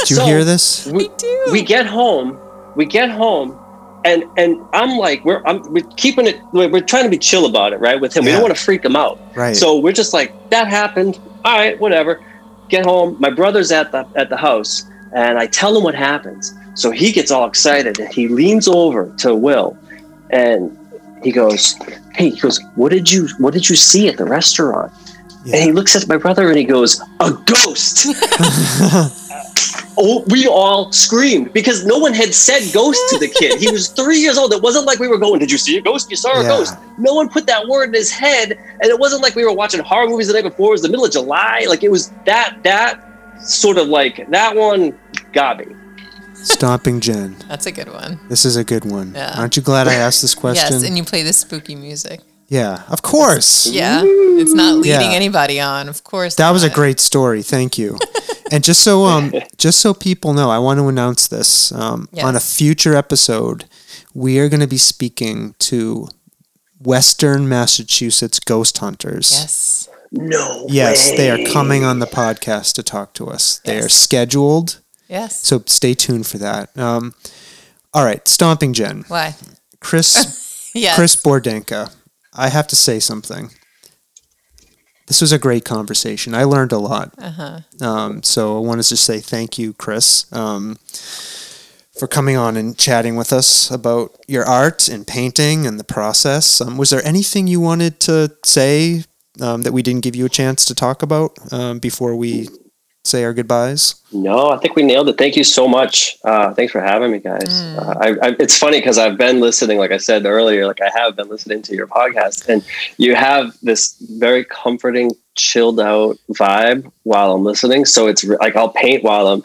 you So- hear this? We, do. we get home. We get home. And, and I'm like we're I'm, we're keeping it we're, we're trying to be chill about it right with him we don't want to freak him out Right. so we're just like that happened all right whatever get home my brother's at the at the house and I tell him what happens so he gets all excited and he leans over to Will and he goes hey he goes what did you what did you see at the restaurant Yeah. and he looks at my brother and he goes a ghost [LAUGHS] oh, we all screamed because no one had said ghost to the kid. He was three years old. It wasn't like we were going, Did you see a ghost? You saw a Yeah. ghost. No one put that word in his head. And it wasn't like we were watching horror movies the night before. It was the middle of July. Like it was that, that sort of like that one got me. Stomping Jen. [LAUGHS] That's a good one. This is a good one. Yeah. Aren't you glad I asked this [LAUGHS] question? Yes, and you play the spooky music. yeah, of course. Yeah, it's not leading Yeah. anity on, of course. That was a great story. Thank you. [LAUGHS] and just so um just so people know, I want to announce this. Um, on a future episode, we are going to be speaking to Western Massachusetts ghost hunters. Yes. No. Yes, they are coming on the podcast to talk to us. They are scheduled, Yes. so stay tuned for that. Um, all right, Stomping Jen, Why? Chris [LAUGHS] Yes. Chris Bordenca. I have to say something. This was a great conversation. I learned a lot. Uh-huh. Um, so I wanted to say thank you, Chris, um, for coming on and chatting with us about your art and painting and the process. Um, was there anything you wanted to say um, that we didn't give you a chance to talk about um, before we say our goodbyes? No, I think we nailed it. Thank you so much. Uh, thanks for having me, guys. Mm. Uh, I, I, it's funny because I've been listening, like I said earlier, like I have been listening to your podcast, and you have this very comforting, chilled out vibe while I'm listening. So it's re- like I'll paint while I'm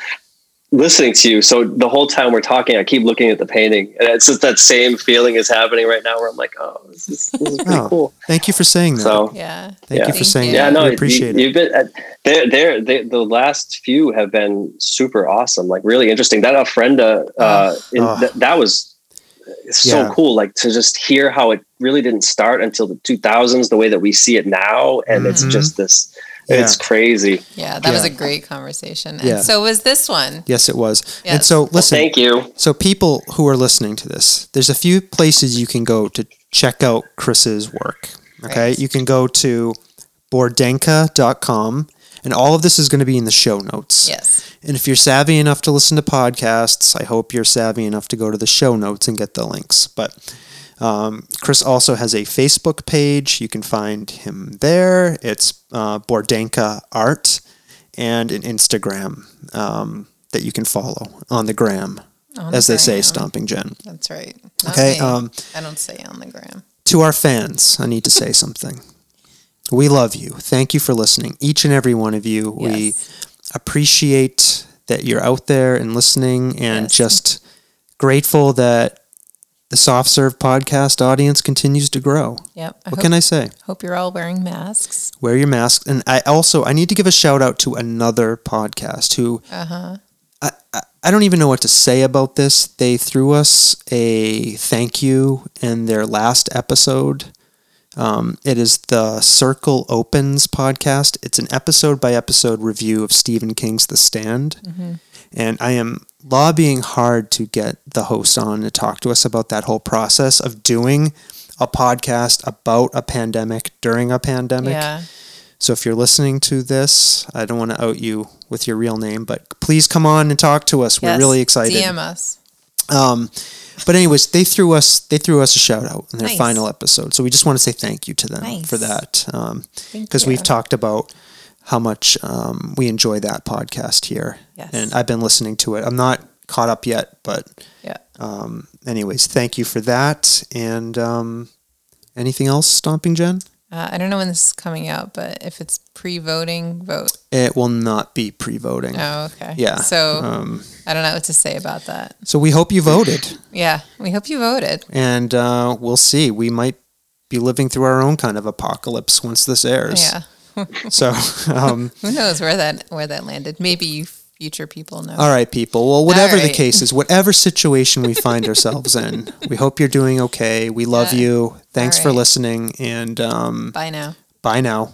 listening to you. So the whole time we're talking, I keep looking at the painting, and it's just that same feeling is happening right now, where I'm like, oh, this is, this is pretty Oh, cool. Thank you for saying that. So Thank Yeah. you for Thank saying you. that. yeah, no, we appreciate you, it. You've been uh, they're, they're, they the last few have been super awesome, like really interesting. That Ofrenda, uh, in, Oh. th- that was so Yeah. cool. Like to just hear how it really didn't start until the 2000s, the way that we see it now, and it's Mhm. just this. Yeah. It's crazy. Yeah, that was a great conversation. And Yeah. so was this one. Yes, it was. And so, listen, Thank you. So, people who are listening to this, there's a few places you can go to check out Chris's work. Okay. Right. You can go to bordenca.com, and all of this is going to be in the show notes. Yes. And if you're savvy enough to listen to podcasts, I hope you're savvy enough to go to the show notes and get the links. But um, Chris also has a Facebook page. You can find him there. It's uh, Bordenca Art and an Instagram um, that you can follow on the gram, On the as they say. Stomping Jen. That's right. Not Okay. Um, I don't say on the gram. to our fans, I need to say something. We love you. Thank you for listening, each and every one of you. We appreciate that you're out there and listening, and Yes. just grateful that the Soft Serve podcast audience continues to grow. Yep. I What hope, can I say? hope you're all wearing masks. Wear your masks, and I also I need to give a shout out to another podcast who Uh huh. I, I- I don't even know what to say about this. They threw us a thank you in their last episode. Um, it is the Circle Opens podcast. It's an episode by episode review of Stephen King's The Stand. And I am lobbying hard to get the host on to talk to us about that whole process of doing a podcast about a pandemic during a pandemic. Yeah. So if you're listening to this, I don't want to out you with your real name, but please come on and talk to us. We're really excited. DM us. Um, but anyways, they threw us they threw us a shout out in their Nice. final episode. So we just want to say thank you to them Nice. for that. Um, because you. we've talked about how much um, we enjoy that podcast here. Yes. And I've been listening to it. I'm not caught up yet, but Yeah. um, anyways, thank you for that. And um, anything else, Stomping Jen? Uh, I don't know when this is coming out, but if it's pre-voting, vote. It will not be pre-voting. Oh, okay. Yeah. So Um, I don't know what to say about that. so we hope you voted. Yeah, we hope you voted. and uh, we'll see. We might be living through our own kind of apocalypse once this airs. Yeah so um, [LAUGHS] who knows where that where that landed? Maybe you future people know. All right, people. Well, whatever right. the case is, whatever situation we find [LAUGHS] ourselves in, we hope you're doing okay. We love you. Thanks right. for listening, and um, bye now. Bye now.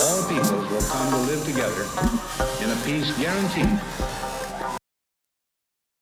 all peoples will come to live together in a peace guaranteed